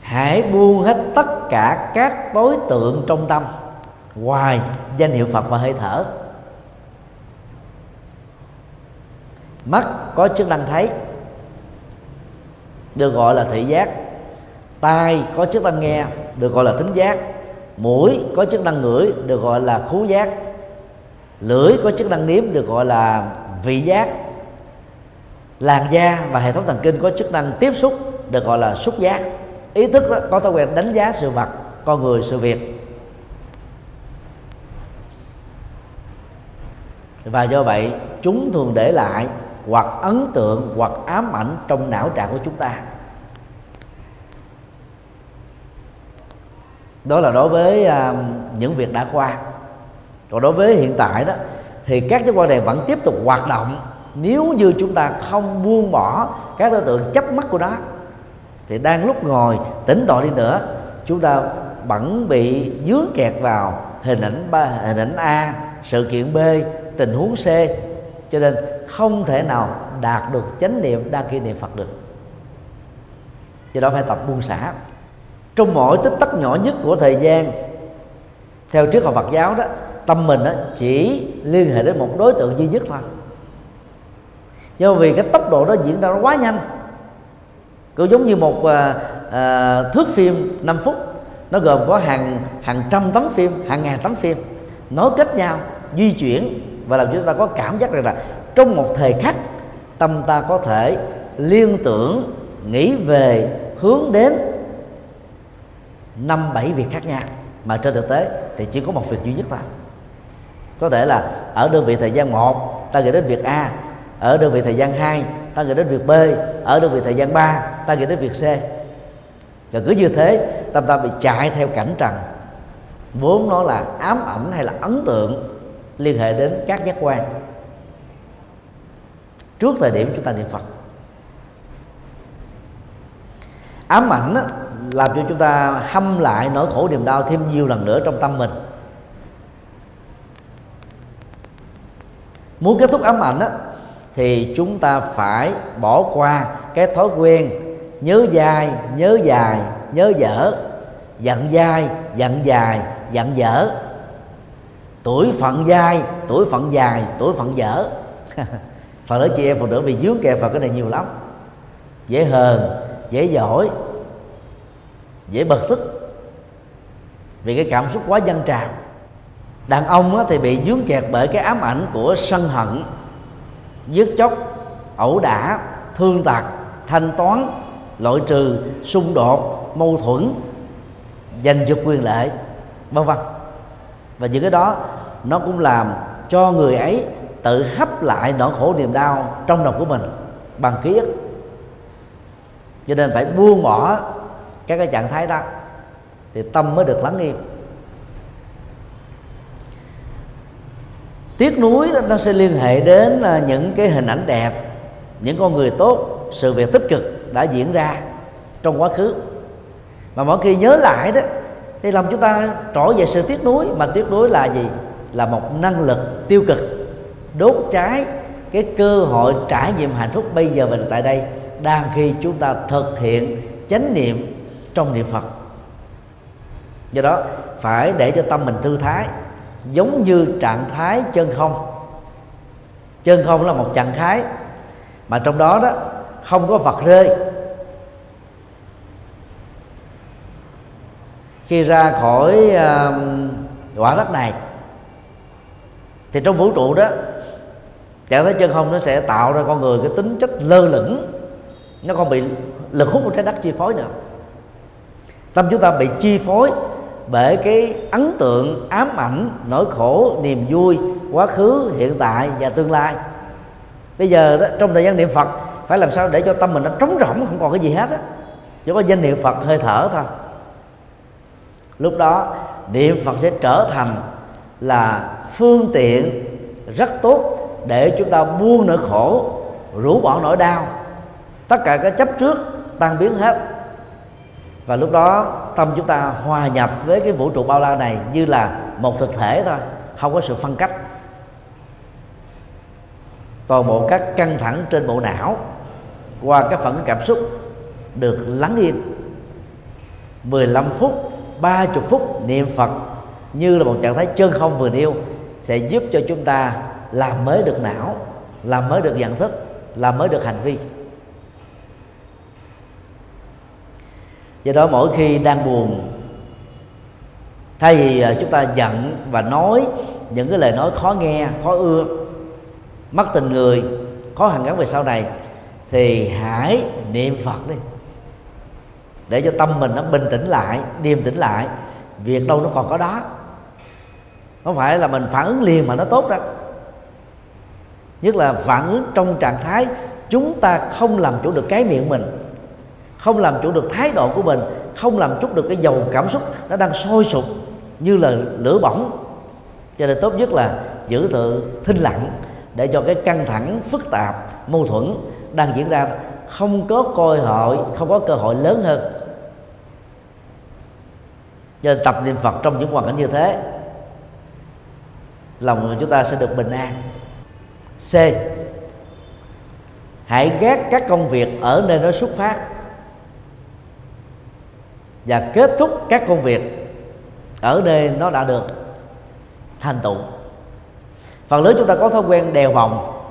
Hãy buông hết tất cả các đối tượng trong tâm. Ngoài danh hiệu phật và hơi thở. Mắt có chức năng thấy. Được gọi là thị giác. Tai có chức năng nghe, được gọi là thính giác. Mũi có chức năng ngửi, được gọi là khú giác. Lưỡi có chức năng nếm, được gọi là vị giác. Làn da và hệ thống thần kinh có chức năng tiếp xúc, được gọi là xúc giác. Ý thức đó, có thói quen đánh giá sự vật, con người, sự việc. Và do vậy, chúng thường để lại hoặc ấn tượng hoặc ám ảnh trong não trạng của chúng ta. Đó là đối với uh, những việc đã qua. Còn đối với hiện tại đó thì các giác quan này vẫn tiếp tục hoạt động nếu như chúng ta không buông bỏ các đối tượng chấp mắt của nó. Thì đang lúc ngồi tỉnh tọa đi nữa chúng ta vẫn bị dướng kẹt vào hình ảnh ba hình ảnh a sự kiện b tình huống c. Cho nên không thể nào đạt được chánh niệm đa khi niệm phật được. Do đó phải tập buông xả. Trong mỗi tích tắc nhỏ nhất của thời gian theo triết học Phật giáo đó tâm mình đó chỉ liên hệ đến một đối tượng duy nhất thôi. Do vì cái tốc độ đó diễn ra nó quá nhanh cũng giống như một à, à, thước phim 5 phút nó gồm có hàng hàng trăm tấm phim hàng ngàn tấm phim nối kết nhau di chuyển và làm cho chúng ta có cảm giác rằng là trong một thời khắc, tâm ta có thể liên tưởng, nghĩ về, hướng đến năm bảy việc khác nhau. Mà trên thực tế thì chỉ có một việc duy nhất thôi. Có thể là ở đơn vị thời gian 1 ta nghĩ đến việc A. Ở đơn vị thời gian 2 ta nghĩ đến việc B. Ở đơn vị thời gian 3 ta nghĩ đến việc C. Và cứ như thế, tâm ta bị chạy theo cảnh trần. Vốn nó là ám ảnh hay là ấn tượng liên hệ đến các giác quan trước thời điểm chúng ta niệm phật. Ám ảnh đó, làm cho chúng ta hâm lại nỗi khổ niềm đau thêm nhiều lần nữa trong tâm mình. Muốn kết thúc ám ảnh đó, thì chúng ta phải bỏ qua cái thói quen nhớ dai nhớ dài nhớ dở giận dai giận dài giận dở. Tuổi phận dai tuổi phận dài tuổi phận dở. phần lớn chị em phụ nữ bị dướng kẹp vào cái này nhiều lắm. Dễ hờn, dễ giỏi, dễ bực tức. Vì cái cảm xúc quá dân trào. Đàn ông thì bị dướng kẹt bởi cái ám ảnh của sân hận giết chóc ẩu đả, thương tật thanh toán, loại trừ, xung đột, mâu thuẫn, giành giật quyền lợi vân vân. Và những cái đó nó cũng làm cho người ấy tự hấp lại nỗi khổ niềm đau trong lòng của mình bằng ký ức. Cho nên phải buông bỏ các cái trạng thái đó thì tâm mới được lắng nghiêm tiếc nuối nó sẽ liên hệ đến à, những cái hình ảnh đẹp, những con người tốt, sự việc tích cực đã diễn ra trong quá khứ. Mà mỗi khi nhớ lại đó, thì làm chúng ta trỗi về sự tiếc nuối, mà tiếc nuối là gì? Là một năng lực tiêu cực đốt cháy cái cơ hội trải nghiệm hạnh phúc bây giờ mình tại đây đang khi chúng ta thực hiện chánh niệm trong niệm phật. Do đó phải để cho tâm mình thư thái giống như trạng thái chân không. Chân không là một trạng thái mà trong đó đó không có vật rơi. Khi ra khỏi uh, quả đất này thì trong vũ trụ đó trạng thái chân không nó sẽ tạo ra con người cái tính chất lơ lửng. Nó không bị lực hút của trái đất chi phối nữa. Tâm chúng ta bị chi phối bởi cái ấn tượng, ám ảnh, nỗi khổ, niềm vui, quá khứ, hiện tại và tương lai. Bây giờ đó, trong thời gian niệm phật, phải làm sao để cho tâm mình nó trống rỗng, không còn cái gì hết á. Chỉ có danh niệm phật hơi thở thôi. Lúc đó, niệm phật sẽ trở thành là phương tiện rất tốt để chúng ta buông nỗi khổ, rũ bỏ nỗi đau. Tất cả các chấp trước tan biến hết. Và lúc đó, tâm chúng ta hòa nhập với cái vũ trụ bao la này như là một thực thể thôi, không có sự phân cách. Toàn bộ các căng thẳng trên bộ não qua các phản cảm xúc được lắng yên. 15 phút 30 phút niệm Phật như là một trạng thái chân không vừa nêu sẽ giúp cho chúng ta làm mới được não làm mới được nhận thức làm mới được hành vi. Do đó mỗi khi đang buồn, thay vì ờ, chúng ta giận và nói những cái lời nói khó nghe, khó ưa, mất tình người, khó hàn gắn về sau này, thì hãy niệm phật đi. Để cho tâm mình nó bình tĩnh lại, điềm tĩnh lại. Việc đâu nó còn có đó. Không phải là mình phản ứng liền mà nó tốt ra nhất là phản ứng trong trạng thái chúng ta không làm chủ được cái miệng mình, không làm chủ được thái độ của mình, không làm chủ được cái dầu cảm xúc nó đang sôi sục như là lửa bỏng. Cho nên tốt nhất là giữ tự thinh lặng để cho cái căng thẳng, phức tạp, mâu thuẫn đang diễn ra không có cơ hội, không có cơ hội lớn hơn. Cho nên tập niệm phật trong những hoàn cảnh như thế, lòng chúng ta sẽ được bình an c. Hãy gác các công việc ở nơi nó xuất phát và kết thúc các công việc ở nơi nó đã được thành tựu. Phần lớn chúng ta có thói quen đèo vòng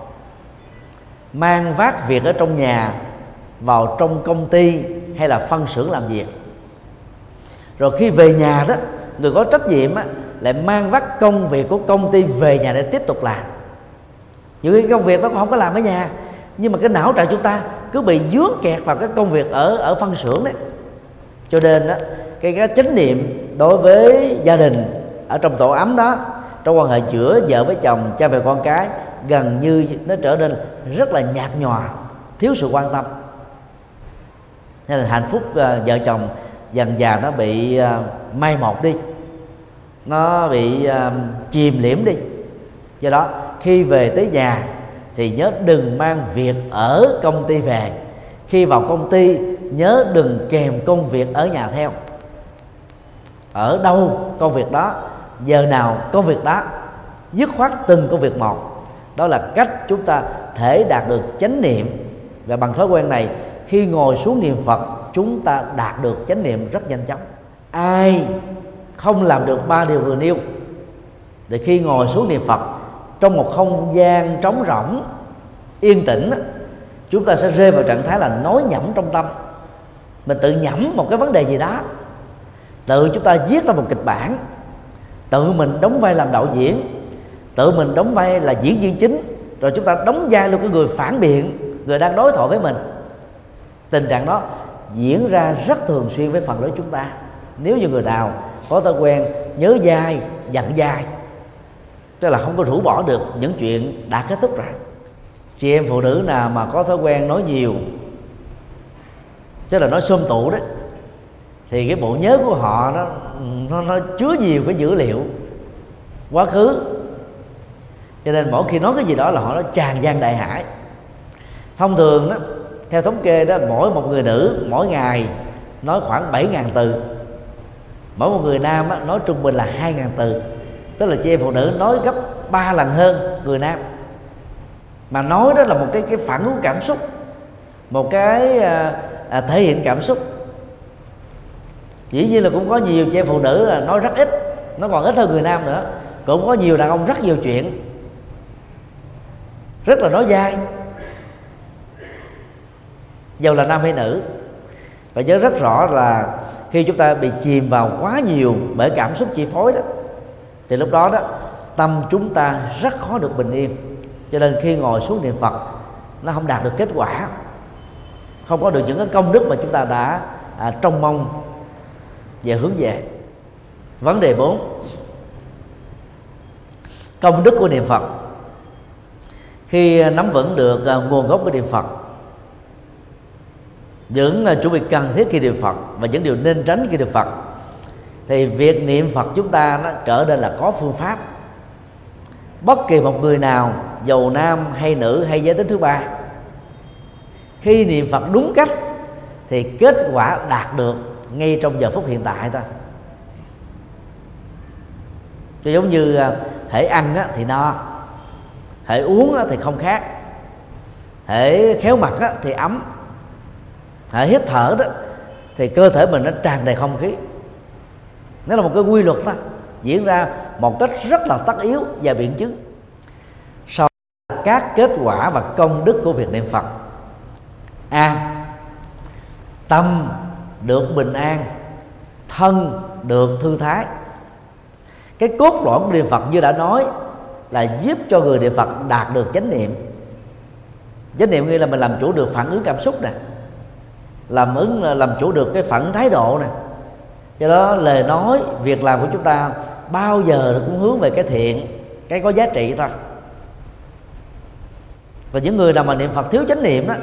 mang vác việc ở trong nhà vào trong công ty hay là phân xưởng làm việc. Rồi khi về nhà đó người có trách nhiệm á, lại mang vác công việc của công ty về nhà để tiếp tục làm những cái công việc nó không có làm ở nhà. Nhưng mà cái não trạng chúng ta cứ bị dướng kẹt vào cái công việc ở ở phân xưởng đấy. Cho nên đó cái cái chánh niệm đối với gia đình ở trong tổ ấm đó trong quan hệ giữa vợ với chồng cha mẹ con cái gần như nó trở nên rất là nhạt nhòa thiếu sự quan tâm. Nên là hạnh phúc uh, vợ chồng dần dà nó bị uh, mai một đi. Nó bị uh, chìm liễm đi. Do đó khi về tới nhà thì nhớ đừng mang việc ở công ty về. Khi vào công ty, nhớ đừng kèm công việc ở nhà theo. Ở đâu công việc đó, giờ nào công việc đó, dứt khoát từng công việc một. Đó là cách chúng ta thể đạt được chánh niệm. Và bằng thói quen này, khi ngồi xuống niệm phật, chúng ta đạt được chánh niệm rất nhanh chóng. Ai không làm được ba điều vừa nêu? Thì khi ngồi xuống niệm phật trong một không gian trống rỗng, yên tĩnh, chúng ta sẽ rơi vào trạng thái là nói nhẩm trong tâm. Mình tự nhẩm một cái vấn đề gì đó, tự chúng ta viết ra một kịch bản, tự mình đóng vai làm đạo diễn, tự mình đóng vai là diễn viên chính, rồi chúng ta đóng vai luôn cái người phản biện, người đang đối thoại với mình. Tình trạng đó diễn ra rất thường xuyên với phần lớn chúng ta. Nếu như người nào có thói quen nhớ dai giận dai tức là không có rũ bỏ được những chuyện đã kết thúc rồi. Chị em phụ nữ nào mà có thói quen nói nhiều tức là nói xôm tụ đấy thì cái bộ nhớ của họ nó nó, nó chứa nhiều cái dữ liệu quá khứ. Cho nên mỗi khi nói cái gì đó là họ nó tràn gian đại hải. Thông thường đó theo thống kê đó mỗi một người nữ mỗi ngày nói khoảng 7.000 từ. Mỗi một người nam á, nói trung bình là 2.000 từ tức là chị em phụ nữ nói gấp ba lần hơn người nam. Mà nói đó là một cái cái phản ứng cảm xúc một cái à, à, thể hiện cảm xúc. Dĩ nhiên là cũng có nhiều chị em phụ nữ là nói rất ít nó còn ít hơn người nam nữa. Cũng có nhiều đàn ông rất nhiều chuyện rất là nói dai. Dầu là nam hay nữ. Và nhớ rất rõ là khi chúng ta bị chìm vào quá nhiều bởi cảm xúc chi phối đó thì lúc đó đó tâm chúng ta rất khó được bình yên. Cho nên khi ngồi xuống niệm phật nó không đạt được kết quả. Không có được những cái công đức mà chúng ta đã à, trông mong và hướng về. Vấn đề 4 công đức của niệm phật. Khi nắm vững được à, nguồn gốc của niệm phật những à, chuẩn bị cần thiết khi niệm phật và những điều nên tránh khi niệm phật thì việc niệm phật chúng ta nó trở nên là có phương pháp. Bất kỳ một người nào giàu nam hay nữ hay giới tính thứ ba khi niệm phật đúng cách thì kết quả đạt được ngay trong giờ phút hiện tại thôi. Cho giống như à, hãy ăn á, thì no hãy uống á, thì không khác hễ khéo mặt á, thì ấm hễ hít thở đó thì cơ thể mình nó tràn đầy không khí nó là một cái quy luật đó diễn ra một cách rất là tất yếu và biện chứng. Sau các kết quả và công đức của việc niệm phật. A. Tâm được bình an, thân được thư thái. Cái cốt lõi của niệm phật như đã nói là giúp cho người niệm phật đạt được chánh niệm. Chánh niệm nghĩa là mình làm chủ được phản ứng cảm xúc nè, làm ứng, làm chủ được cái phản thái độ nè do đó lời nói, việc làm của chúng ta bao giờ cũng hướng về cái thiện, cái có giá trị thôi. Và những người nào mà niệm phật thiếu chánh niệm đó,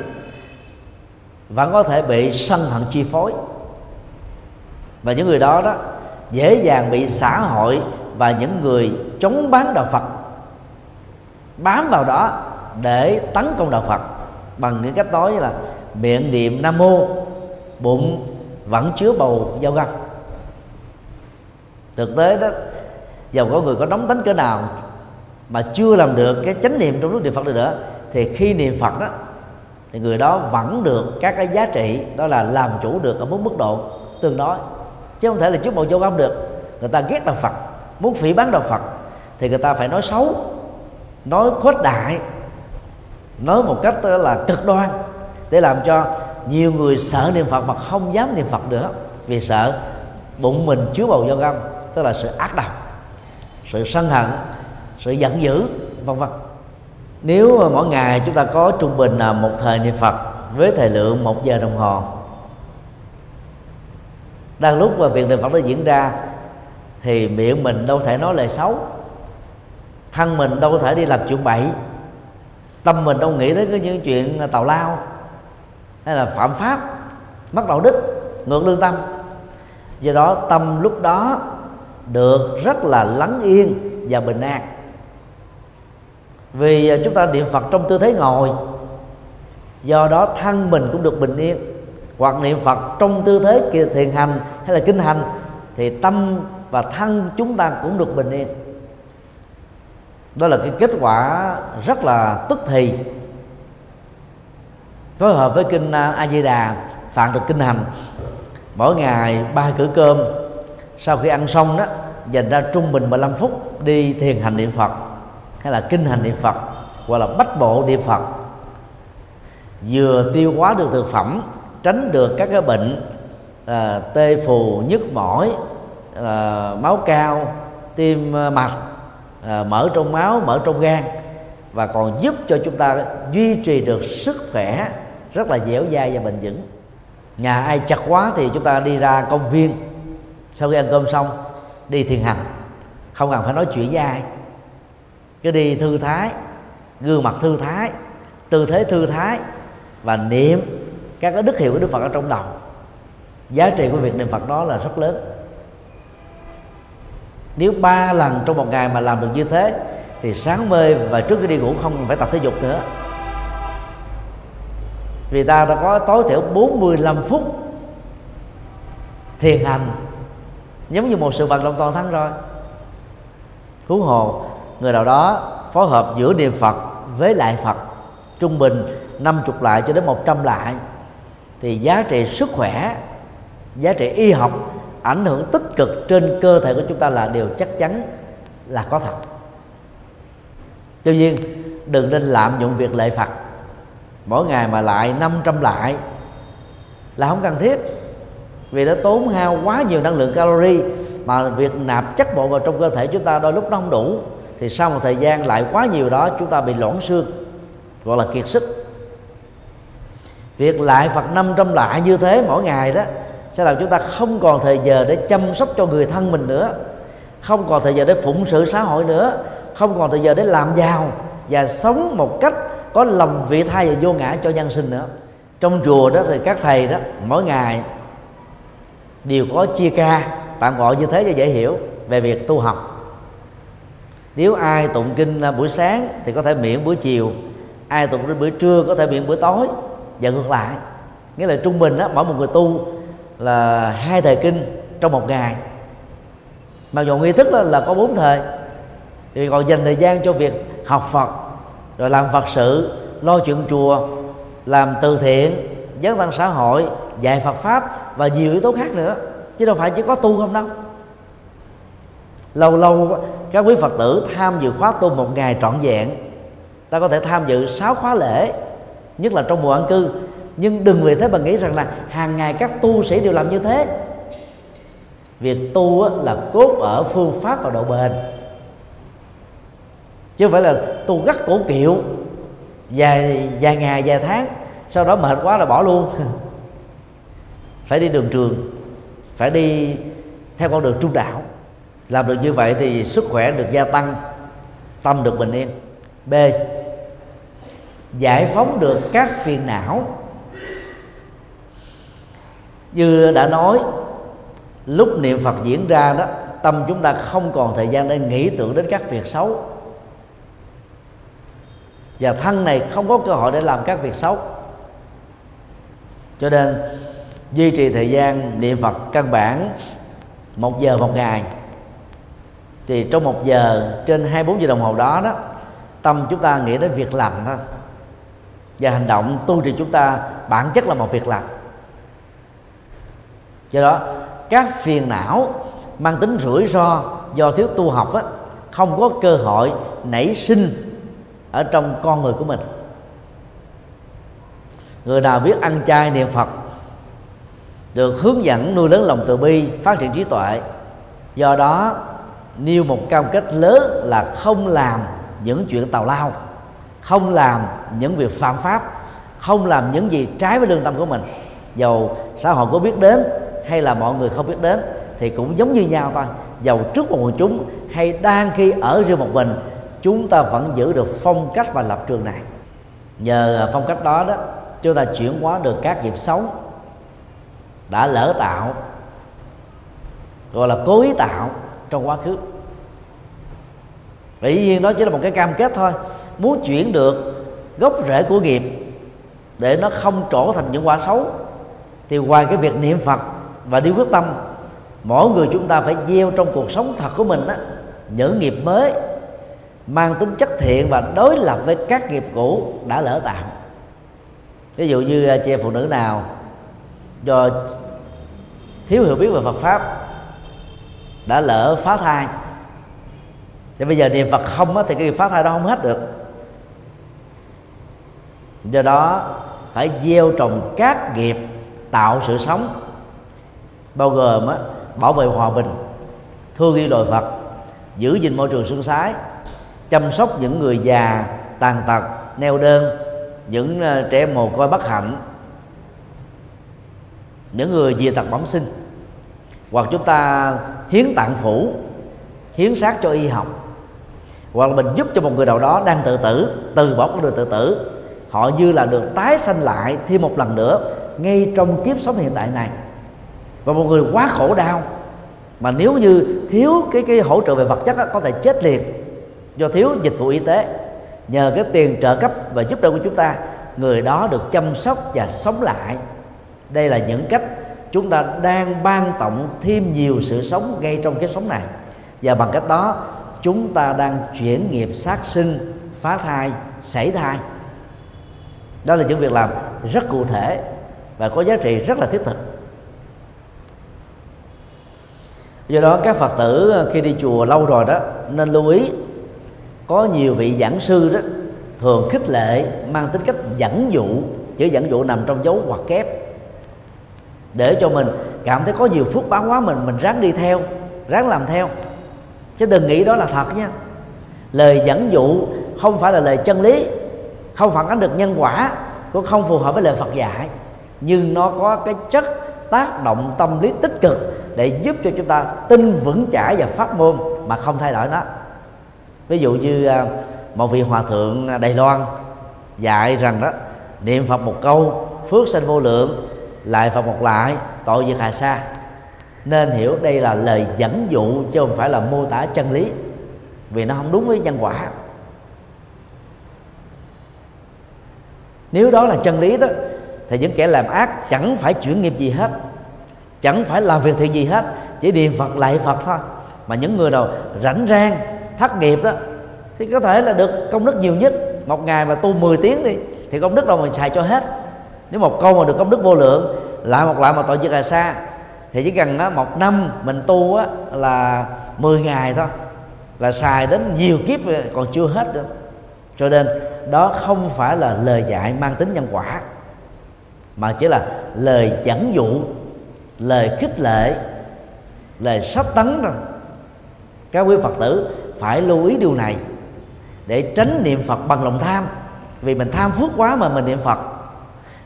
vẫn có thể bị sân hận chi phối. Và những người đó đó, dễ dàng bị xã hội và những người chống bán đạo Phật, bám vào đó để tấn công đạo Phật bằng những cách nói là miệng niệm nam mô, bụng vẫn chứa bầu dao găm thực tế đó, dầu có người có nóng tính cỡ nào mà chưa làm được cái chánh niệm trong lúc niệm phật được nữa, thì khi niệm phật đó, thì người đó vẫn được các cái giá trị, đó là làm chủ được ở một mức độ tương đối. Chứ không thể là chút bầu vô âm được. Người ta ghét đạo phật, muốn phỉ bán đạo phật, thì người ta phải nói xấu, nói khuếch đại, nói một cách là cực đoan, để làm cho nhiều người sợ niệm phật mà không dám niệm phật nữa, vì sợ bụng mình chứa bầu do găm tức là sự ác độc, sự sân hận, sự giận dữ, vân vân. Nếu mỗi ngày chúng ta có trung bình là một thời niệm phật với thời lượng một giờ đồng hồ, đang lúc mà việc niệm phật nó diễn ra thì miệng mình đâu thể nói lời xấu, thân mình đâu thể đi làm chuyện bậy, tâm mình đâu nghĩ đến cái những chuyện tào lao hay là phạm pháp, mất đạo đức, ngược lương tâm. Do đó tâm lúc đó được rất là lắng yên và bình an. Vì à, chúng ta niệm phật trong tư thế ngồi, do đó thân mình cũng được bình yên. Hoặc niệm phật trong tư thế thiền hành hay là kinh hành, thì tâm và thân chúng ta cũng được bình yên. Đó là cái kết quả rất là tức thì. Phối hợp với kinh à, a di đà phạn được kinh hành, mỗi ngày ba cử cơm sau khi ăn xong đó dành ra trung bình 15 phút đi thiền hành niệm Phật hay là kinh hành niệm Phật hoặc là bách bộ niệm Phật. Vừa tiêu hóa được thực phẩm tránh được các cái bệnh à, tê phù nhức mỏi à, máu cao tim à, mạch à, mở trong máu mở trong gan và còn giúp cho chúng ta duy trì được sức khỏe rất là dẻo dai và bền vững. Nhà ai chặt quá thì chúng ta đi ra công viên sau khi ăn cơm xong, đi thiền hành. Không cần phải nói chuyện với ai. Cứ đi thư thái, gương mặt thư thái, tư thế thư thái và niệm các cái đức hiệu của đức phật ở trong đầu. Giá trị của việc niệm phật đó là rất lớn. Nếu ba lần trong một ngày mà làm được như thế, thì sáng mê và trước khi đi ngủ không phải tập thể dục nữa. Vì ta đã có tối thiểu 45 phút thiền hành giống như một sự vận động toàn thân rồi. Huống hồ, người nào đó phối hợp giữa niệm Phật với lại Phật, trung bình 50 lại cho đến 100 lại, thì giá trị sức khỏe, giá trị y học ảnh hưởng tích cực trên cơ thể của chúng ta là điều chắc chắn là có thật. Tuy nhiên, đừng nên lạm dụng việc lệ Phật. Mỗi ngày mà lại 500 lại là không cần thiết vì nó tốn hao quá nhiều năng lượng calori mà việc nạp chất bộ vào trong cơ thể chúng ta đôi lúc nó không đủ, thì sau một thời gian lại quá nhiều đó chúng ta bị loãng xương, gọi là kiệt sức. Việc lại Phật 500 lại như thế mỗi ngày đó, sẽ làm chúng ta không còn thời giờ để chăm sóc cho người thân mình nữa, không còn thời giờ để phụng sự xã hội nữa, không còn thời giờ để làm giàu và sống một cách có lòng vị tha và vô ngã cho nhân sinh nữa. Trong chùa đó thì các thầy đó, mỗi ngày đều có chia ca tạm gọi như thế cho dễ hiểu về việc tu học. Nếu ai tụng kinh à, buổi sáng thì có thể miễn buổi chiều ai tụng kinh buổi trưa có thể miễn buổi tối và ngược lại. Nghĩa là trung bình đó mỗi một người tu là hai thời kinh trong một ngày. Mà dù nghi thức là, là có bốn thời thì còn dành thời gian cho việc học Phật rồi làm Phật sự lo chuyện chùa làm từ thiện dấn thân xã hội dạy Phật pháp và nhiều yếu tố khác nữa, chứ đâu phải chỉ có tu không đâu. Lâu lâu các quý phật tử tham dự khóa tu một ngày trọn vẹn, ta có thể tham dự sáu khóa lễ, nhất là trong mùa ăn cư. Nhưng đừng vì thế mà nghĩ rằng là hàng ngày các tu sĩ đều làm như thế. Việc tu là cốt ở phương pháp và độ bền. Chứ không phải là tu gắt cổ kiệu vài vài ngày vài tháng, sau đó mệt quá là bỏ luôn. phải đi đường trường, phải đi theo con đường trung đạo. Làm được như vậy thì sức khỏe được gia tăng, tâm được bình yên. B. Giải phóng được các phiền não. Như đã nói, lúc niệm phật diễn ra đó, tâm chúng ta không còn thời gian để nghĩ tưởng đến các việc xấu. Và thân này không có cơ hội để làm các việc xấu. Cho nên duy trì thời gian niệm phật căn bản một giờ một ngày. Thì trong một giờ trên 24 giờ đồng hồ đó đó tâm chúng ta nghĩ đến việc làm thôi. Và hành động tu trì chúng ta bản chất là một việc làm. Do đó các phiền não mang tính rủi ro do thiếu tu học á, không có cơ hội nảy sinh ở trong con người của mình. Người nào biết ăn chay niệm phật được hướng dẫn nuôi lớn lòng từ bi, phát triển trí tuệ. Do đó, nêu một cam kết lớn là không làm những chuyện tào lao, không làm những việc phạm pháp, không làm những gì trái với lương tâm của mình. Dầu xã hội có biết đến hay là mọi người không biết đến thì cũng giống như nhau thôi. Dầu trước một quần chúng hay đang khi ở riêng một mình, chúng ta vẫn giữ được phong cách và lập trường này. Nhờ phong cách đó đó, chúng ta chuyển hóa được các nghiệp xấu đã lỡ tạo gọi là cố ý tạo trong quá khứ. Dĩ nhiên đó chỉ là một cái cam kết thôi. Muốn chuyển được gốc rễ của nghiệp Để nó không trổ thành những quả xấu Thì ngoài cái việc niệm Phật và đi quyết tâm Mỗi người chúng ta phải gieo trong cuộc sống thật của mình á, Những nghiệp mới Mang tính chất thiện và đối lập với các nghiệp cũ đã lỡ tạo Ví dụ như à, chị em phụ nữ nào Do thiếu hiểu biết về Phật Pháp Đã lỡ phá thai. Thì bây giờ niệm phật không á, thì cái phá thai đó không hết được. Do đó phải gieo trồng các nghiệp tạo sự sống bao gồm á, bảo vệ hòa bình thương yêu loài vật giữ gìn môi trường sinh sái chăm sóc những người già tàn tật neo đơn những ờ, trẻ mồ côi bất hạnh những người dị tật bẩm sinh. Hoặc chúng ta hiến tạng phủ hiến xác cho y học. Hoặc là mình giúp cho một người nào đó đang tự tử từ bỏ con đường tự tử họ như là được tái sanh lại thêm một lần nữa ngay trong kiếp sống hiện tại này. Và một người quá khổ đau mà nếu như thiếu cái cái hỗ trợ về vật chất đó, có thể chết liền do thiếu dịch vụ y tế. Nhờ cái tiền trợ cấp và giúp đỡ của chúng ta người đó được chăm sóc và sống lại đây là những cách chúng ta đang ban tặng thêm nhiều sự sống ngay trong cái sống này. Và bằng cách đó, chúng ta đang chuyển nghiệp sát sinh, phá thai, sảy thai. Đó là những việc làm rất cụ thể và có giá trị rất là thiết thực. Do đó, các phật tử ờ, khi đi chùa lâu rồi đó, nên lưu ý, có nhiều vị giảng sư đó thường khích lệ, mang tính cách dẫn dụ, chữ dẫn dụ nằm trong dấu hoặc kép để cho mình cảm thấy có nhiều phước báo quá mình mình ráng đi theo, ráng làm theo. Chứ đừng nghĩ đó là thật nha. Lời dẫn dụ không phải là lời chân lý, không phản ánh được nhân quả, cũng không phù hợp với lời Phật dạy. Nhưng nó có cái chất tác động tâm lý tích cực để giúp cho chúng ta tin vững chãi và phát ngôn mà không thay đổi nó. Ví dụ như à, một vị hòa thượng Đài Loan dạy rằng đó, niệm Phật một câu, phước sanh vô lượng lại Phật một lại, tội diệt hà sa. Nên hiểu đây là lời dẫn dụ chứ không phải là mô tả chân lý, vì nó không đúng với nhân quả. Nếu đó là chân lý đó, thì những kẻ làm ác chẳng phải chuyển nghiệp gì hết, chẳng phải làm việc thiện gì hết, chỉ niệm phật lại phật thôi. Mà những người nào rảnh rang, thất nghiệp đó, thì có thể là được công đức nhiều nhất. Một ngày mà tu 10 tiếng đi, thì công đức đâu mình xài cho hết nếu một câu mà được công đức vô lượng lại một lại mà tội diệt là xa thì chỉ cần á, một năm mình tu á, là 10 ngày thôi là xài đến nhiều kiếp còn chưa hết được cho nên đó không phải là lời dạy mang tính nhân quả mà chỉ là lời dẫn dụ lời khích lệ lời sắp tấn rồi các quý phật tử phải lưu ý điều này để tránh niệm phật bằng lòng tham. Vì mình tham phước quá mà mình niệm phật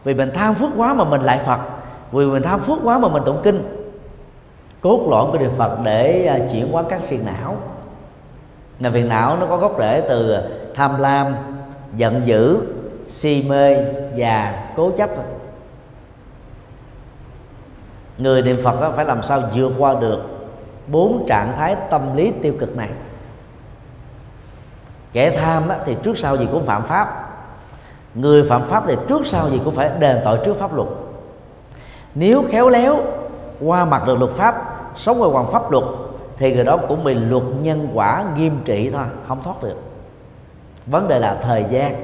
vì mình tham phước quá mà mình lại phật. Vì mình tham phước quá mà mình tụng kinh. Cốt lõi của niệm phật để à, chuyển hóa các phiền não. Là phiền não nó có gốc rễ từ à, tham lam, giận dữ, si mê và cố chấp người niệm phật phải làm sao vượt qua được bốn trạng thái tâm lý tiêu cực này? Kẻ tham thì trước sau gì cũng phạm pháp người phạm pháp thì trước sau gì cũng phải đền tội trước pháp luật. Nếu khéo léo qua mặt được luật pháp sống ngoài hoàng pháp luật thì người đó cũng bị luật nhân quả nghiêm trị thôi không thoát được. Vấn đề là thời gian.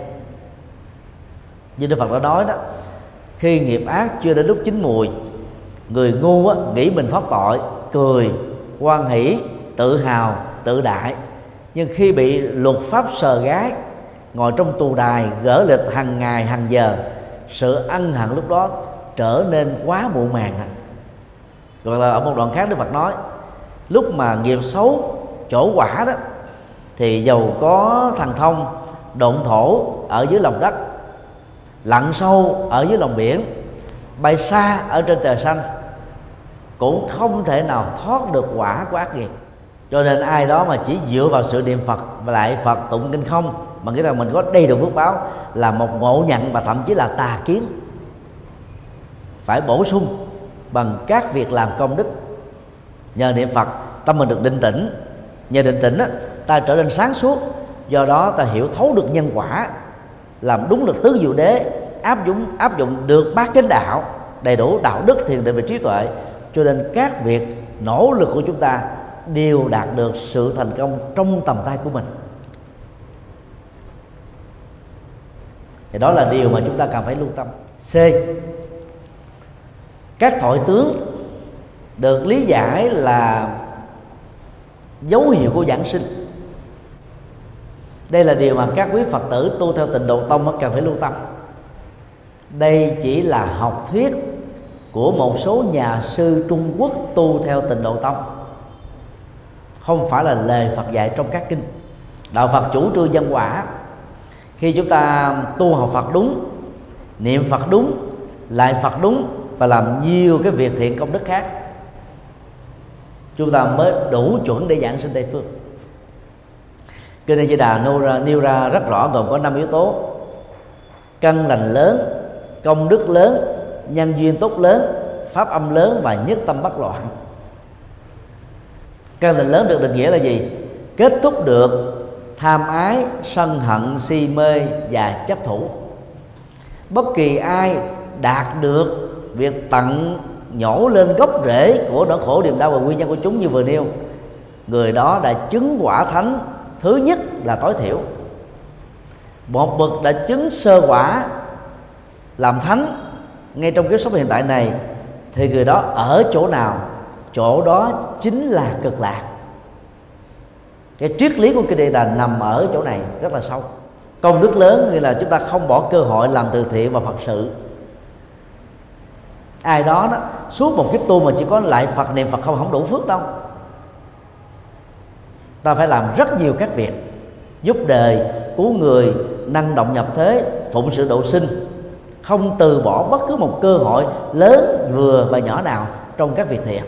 Như đức phật đã nói đó khi nghiệp ác chưa đến lúc chín mùi người ngu á, nghĩ mình thoát tội cười quan hỷ tự hào tự đại. Nhưng khi bị luật pháp sờ gái ngồi trong tù đài, gỡ lịch hàng ngày, hàng giờ. Sự ân hận lúc đó trở nên quá muộn màng à. gọi là ở một đoạn khác đức phật nói, lúc mà nghiệp xấu, chỗ quả đó, thì giàu có thần thông độn thổ ở dưới lòng đất, lặn sâu ở dưới lòng biển, bay xa ở trên trời xanh, cũng không thể nào thoát được quả của ác nghiệp. Cho nên ai đó mà chỉ dựa vào sự niệm phật và lại phật tụng kinh không mà nghĩa là mình có đầy đủ phước báo là một ngộ nhận và thậm chí là tà kiến. Phải bổ sung bằng các việc làm công đức. Nhờ niệm phật tâm mình được định tĩnh. Nhờ định tĩnh á, ta trở nên sáng suốt. Do đó ta hiểu thấu được nhân quả làm đúng được tứ diệu đế áp dụng áp dụng được bát chánh đạo đầy đủ đạo đức thiền định và trí tuệ. Cho nên các việc nỗ lực của chúng ta đều đạt được sự thành công trong tầm tay của mình. Thì đó là điều mà chúng ta cần phải lưu tâm. C. Các thoại tướng được lý giải là dấu hiệu của giảng sinh. Đây là điều mà các quý phật tử tu theo tịnh độ tông cần phải lưu tâm. Đây chỉ là học thuyết của một số nhà sư trung quốc tu theo tịnh độ tông. Không phải là lời phật dạy trong các kinh. Đạo phật chủ trương nhân quả khi chúng ta tu học phật đúng niệm phật đúng lại phật đúng và làm nhiều cái việc thiện công đức khác chúng ta mới đủ chuẩn để giảng sinh tây phương. Kinh A Di Đà nêu ra, nêu ra rất rõ gồm có năm yếu tố. Căn lành lớn công đức lớn nhân duyên tốt lớn pháp âm lớn và nhất tâm bất loạn. Căn lành lớn được định nghĩa là gì? Kết thúc được tham ái, sân hận, si mê và chấp thủ. Bất kỳ ai đạt được việc tận nhổ lên gốc rễ của nỗi khổ niềm đau và nguyên nhân của chúng như vừa nêu, người đó đã chứng quả thánh thứ nhất là tối thiểu. Một bậc đã chứng sơ quả làm thánh ngay trong kiếp sống hiện tại này, thì người đó ở chỗ nào? Chỗ đó chính là cực lạc cái triết lý của kinh địa đà nằm ở chỗ này, rất là sâu. Công đức lớn nghĩa là chúng ta không bỏ cơ hội làm từ thiện và phật sự. Ai đó đó, suốt một kiếp tu mà chỉ có lại phật niệm phật không không đủ phước đâu. Ta phải làm rất nhiều các việc, giúp đời, cứu người, năng động nhập thế, phụng sự độ sinh. Không từ bỏ bất cứ một cơ hội lớn, vừa và nhỏ nào trong các việc thiện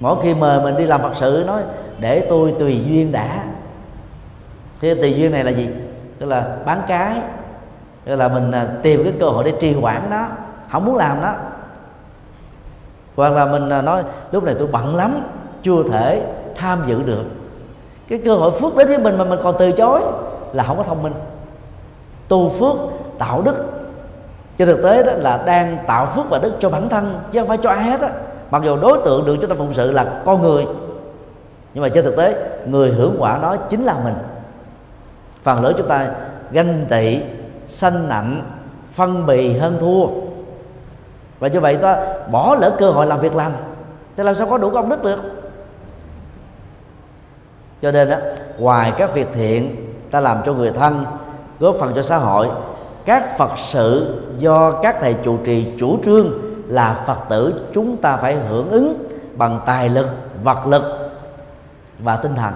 mỗi khi mời mình đi làm phật sự, nói, để tôi tùy duyên đã. Thế tùy duyên này là gì? Tức là bán cái, tức là mình à, tìm cái cơ hội để trì hoãn đó không muốn làm đó hoặc là mình à, nói, lúc này tôi bận lắm, chưa thể tham dự được. Cái cơ hội phước đến với mình mà mình còn từ chối là không có thông minh. Tu phước tạo đức. Trên thực tế đó là đang tạo phước và đức cho bản thân chứ không phải cho ai hết á mặc dù đối tượng được chúng ta phụng sự là con người, nhưng mà trên thực tế, người hưởng quả đó chính là mình. Phần lớn chúng ta ganh tị, sanh nặng, phân bì, hơn thua. Và như vậy ta bỏ lỡ cơ hội làm việc lành, thì làm sao có đủ công đức được? Cho nên đó ngoài các việc thiện, ta làm cho người thân, góp phần cho xã hội, các phật sự do các thầy trụ trì chủ trương là phật tử chúng ta phải hưởng ứng bằng tài lực vật lực và tinh thần.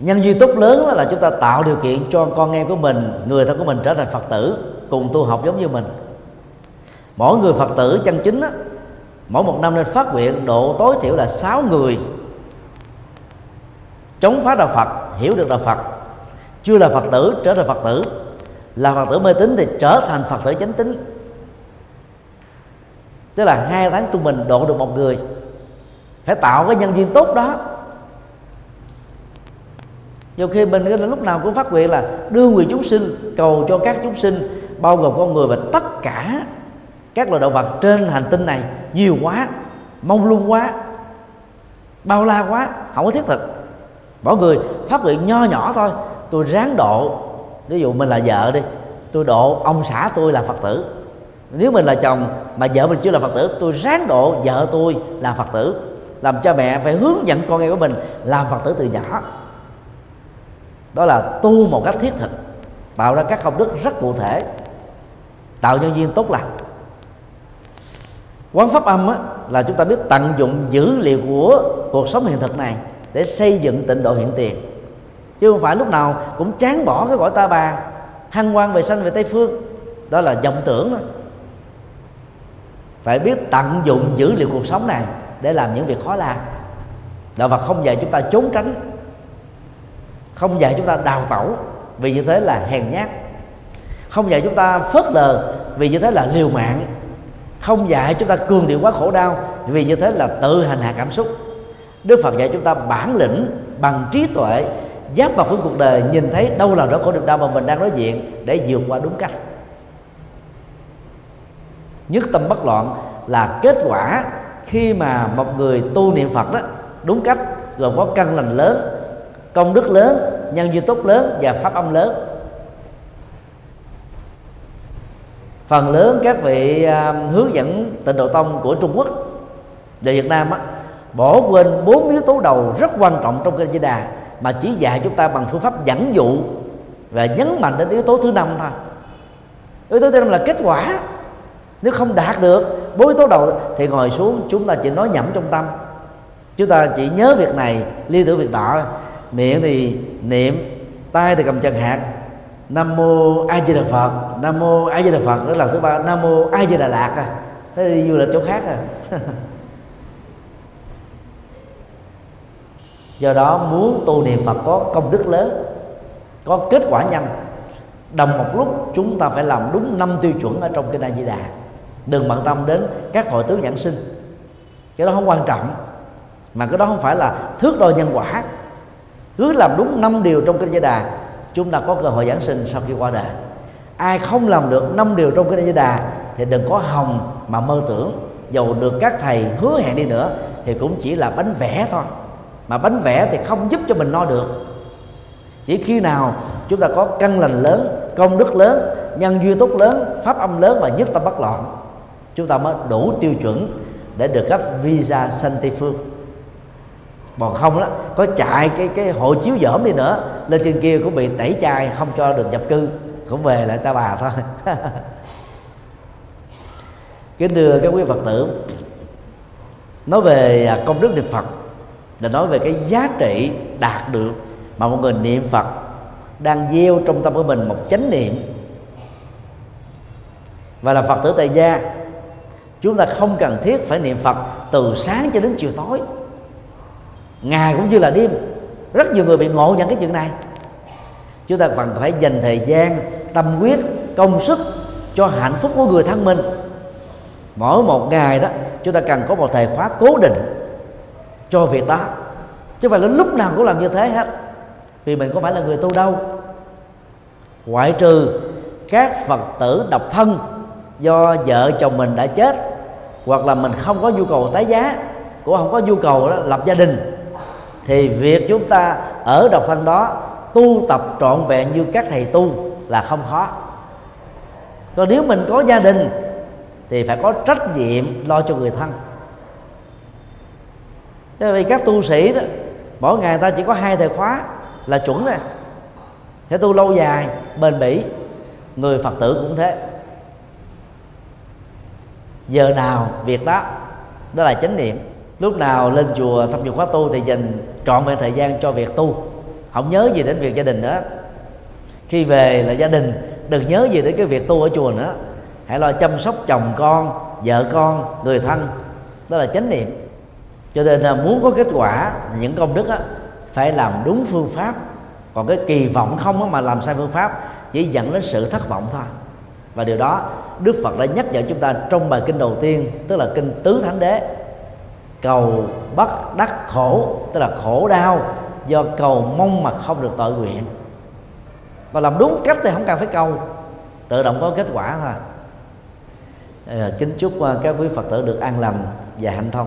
Nhân duy tốt lớn là chúng ta tạo điều kiện cho con em của mình người thân của mình trở thành phật tử cùng tu học giống như mình. Mỗi người phật tử chân chính á, mỗi một năm nên phát nguyện độ tối thiểu là 6 người. Chống phá đạo Phật hiểu được đạo Phật chưa là Phật tử trở thành Phật tử là Phật tử mê tín thì trở thành Phật tử chánh tín. Tức là hai tháng trung bình độ được một người, phải tạo cái nhân duyên tốt đó. Nhiều khi mình lúc nào cũng phát nguyện là đưa người chúng sinh, cầu cho các chúng sinh, bao gồm con người và tất cả các loài động vật trên hành tinh này, nhiều quá mong lung quá, bao la quá, không có thiết thực. Mỗi người phát nguyện nho nhỏ thôi, tôi ráng độ ví dụ mình là vợ đi tôi độ ông xã tôi là phật tử. Nếu mình là chồng mà vợ mình chưa là phật tử tôi ráng độ vợ tôi là phật tử làm cha mẹ phải hướng dẫn con em của mình làm phật tử từ nhỏ. Đó là tu một cách thiết thực tạo ra các công đức rất cụ thể tạo nhân viên tốt lành. Quán pháp âm á, là chúng ta biết tận dụng dữ liệu của cuộc sống hiện thực này để xây dựng tịnh độ hiện tiền chứ không phải lúc nào cũng chán bỏ cái gọi ta bà. Hăng quan về sanh về tây phương. Đó là vọng tưởng đó. phải biết tận dụng dữ liệu cuộc sống này để làm những việc khó làm. Đạo Phật không dạy chúng ta trốn tránh, không dạy chúng ta đào tẩu vì như thế là hèn nhát. Không dạy chúng ta phớt lờ vì như thế là liều mạng. Không dạy chúng ta cường điệu quá khổ đau vì như thế là tự hành hạ cảm xúc. Đức Phật dạy chúng ta bản lĩnh bằng trí tuệ giáp vào với cuộc đời nhìn thấy đâu là đó khổ niềm đau mà mình đang đối diện để vượt qua đúng cách. Nhất tâm bất loạn là kết quả khi mà một người tu niệm Phật đó đúng cách gồm có căn lành lớn công đức lớn nhân duyên tốt lớn và pháp âm lớn. Phần lớn các vị à, hướng dẫn tịnh độ tông của Trung Quốc và Việt Nam á, bỏ quên bốn yếu tố đầu rất quan trọng trong kinh Di Đà mà chỉ dạy chúng ta bằng phương pháp dẫn dụ và nhấn mạnh đến yếu tố thứ năm thôi. Yếu tố thứ năm là kết quả. Nếu không đạt được bốn yếu tố đầu thì ngồi xuống chúng ta chỉ nói nhẩm trong tâm. Chúng ta chỉ nhớ việc này liên tưởng việc đó, miệng thì niệm tay thì cầm chân hạt. Nam mô a di đà phật. Nam mô a di đà phật đó là thứ ba. Nam mô a di đà lạt à. Thế đi du lịch chỗ khác à. do đó muốn tu niệm phật có công đức lớn, có kết quả nhanh. Đồng một lúc, chúng ta phải làm đúng năm tiêu chuẩn ở trong kinh A Di Đà. Đừng bận tâm đến các hội tướng giảng sinh. Cái đó không quan trọng. Mà cái đó không phải là thước đo nhân quả. Cứ làm đúng năm điều trong kinh A Di Đà, chúng ta có cơ hội giảng sinh sau khi qua đời. Ai không làm được năm điều trong kinh A Di Đà thì đừng có hồng mà mơ tưởng. Dầu được các thầy hứa hẹn đi nữa thì cũng chỉ là bánh vẽ thôi mà bánh vẽ thì không giúp cho mình no được. Chỉ khi nào chúng ta có căn lành lớn, công đức lớn, nhân duyên tốt lớn, pháp âm lớn và nhất tâm bất loạn, chúng ta mới đủ tiêu chuẩn để được cấp visa sanh tây phương. Còn không đó, có chạy cái cái hộ chiếu dởm đi nữa, lên trên kia cũng bị tẩy chay, không cho được nhập cư, cũng về lại ta bà thôi. Kính thưa các quý phật tử, nói về công đức niệm phật là nói về cái giá trị đạt được mà một người niệm phật đang gieo trong tâm của mình một chánh niệm. Và là phật tử tại gia, chúng ta không cần thiết phải niệm phật từ sáng cho đến chiều tối. Ngày cũng như là đêm. Rất nhiều người bị ngộ nhận cái chuyện này. Chúng ta cần phải dành thời gian, tâm huyết, công sức cho hạnh phúc của người thân mình. Mỗi một ngày đó, chúng ta cần có một thời khóa cố định cho việc đó. Chứ phải là lúc nào cũng làm như thế hết. Vì mình có phải là người tu đâu. Ngoại trừ các phật tử độc thân do vợ chồng mình đã chết hoặc là mình không có nhu cầu tái giá cũng không có nhu cầu đó, lập gia đình thì việc chúng ta ở độc thân đó tu tập trọn vẹn như các thầy tu là không khó. Còn nếu mình có gia đình thì phải có trách nhiệm lo cho người thân. Thế vì các tu sĩ đó, mỗi ngày ta chỉ có hai thời khóa là chuẩn nè thế tu lâu dài, bền bỉ, người phật tử cũng thế. Giờ nào việc đó đó là chánh niệm. Lúc nào lên chùa thăm dự khóa tu thì dành trọn vẹn thời gian cho việc tu. Không nhớ gì đến việc gia đình nữa. Khi về là gia đình, đừng nhớ gì đến cái việc tu ở chùa nữa. Hãy lo chăm sóc chồng con, vợ con, người thân. Đó là chánh niệm cho nên là muốn có kết quả những công đức á, phải làm đúng phương pháp. Còn cái kỳ vọng không á, mà làm sai phương pháp chỉ dẫn đến sự thất vọng thôi. Và điều đó Đức Phật đã nhắc nhở chúng ta trong bài kinh đầu tiên tức là kinh tứ thánh đế. Cầu bất đắc khổ tức là khổ đau do cầu mong mà không được tội nguyện. Và làm đúng cách thì không cần phải cầu tự động có kết quả thôi. À, kính chúc à, các quý phật tử được an lành và hạnh thông.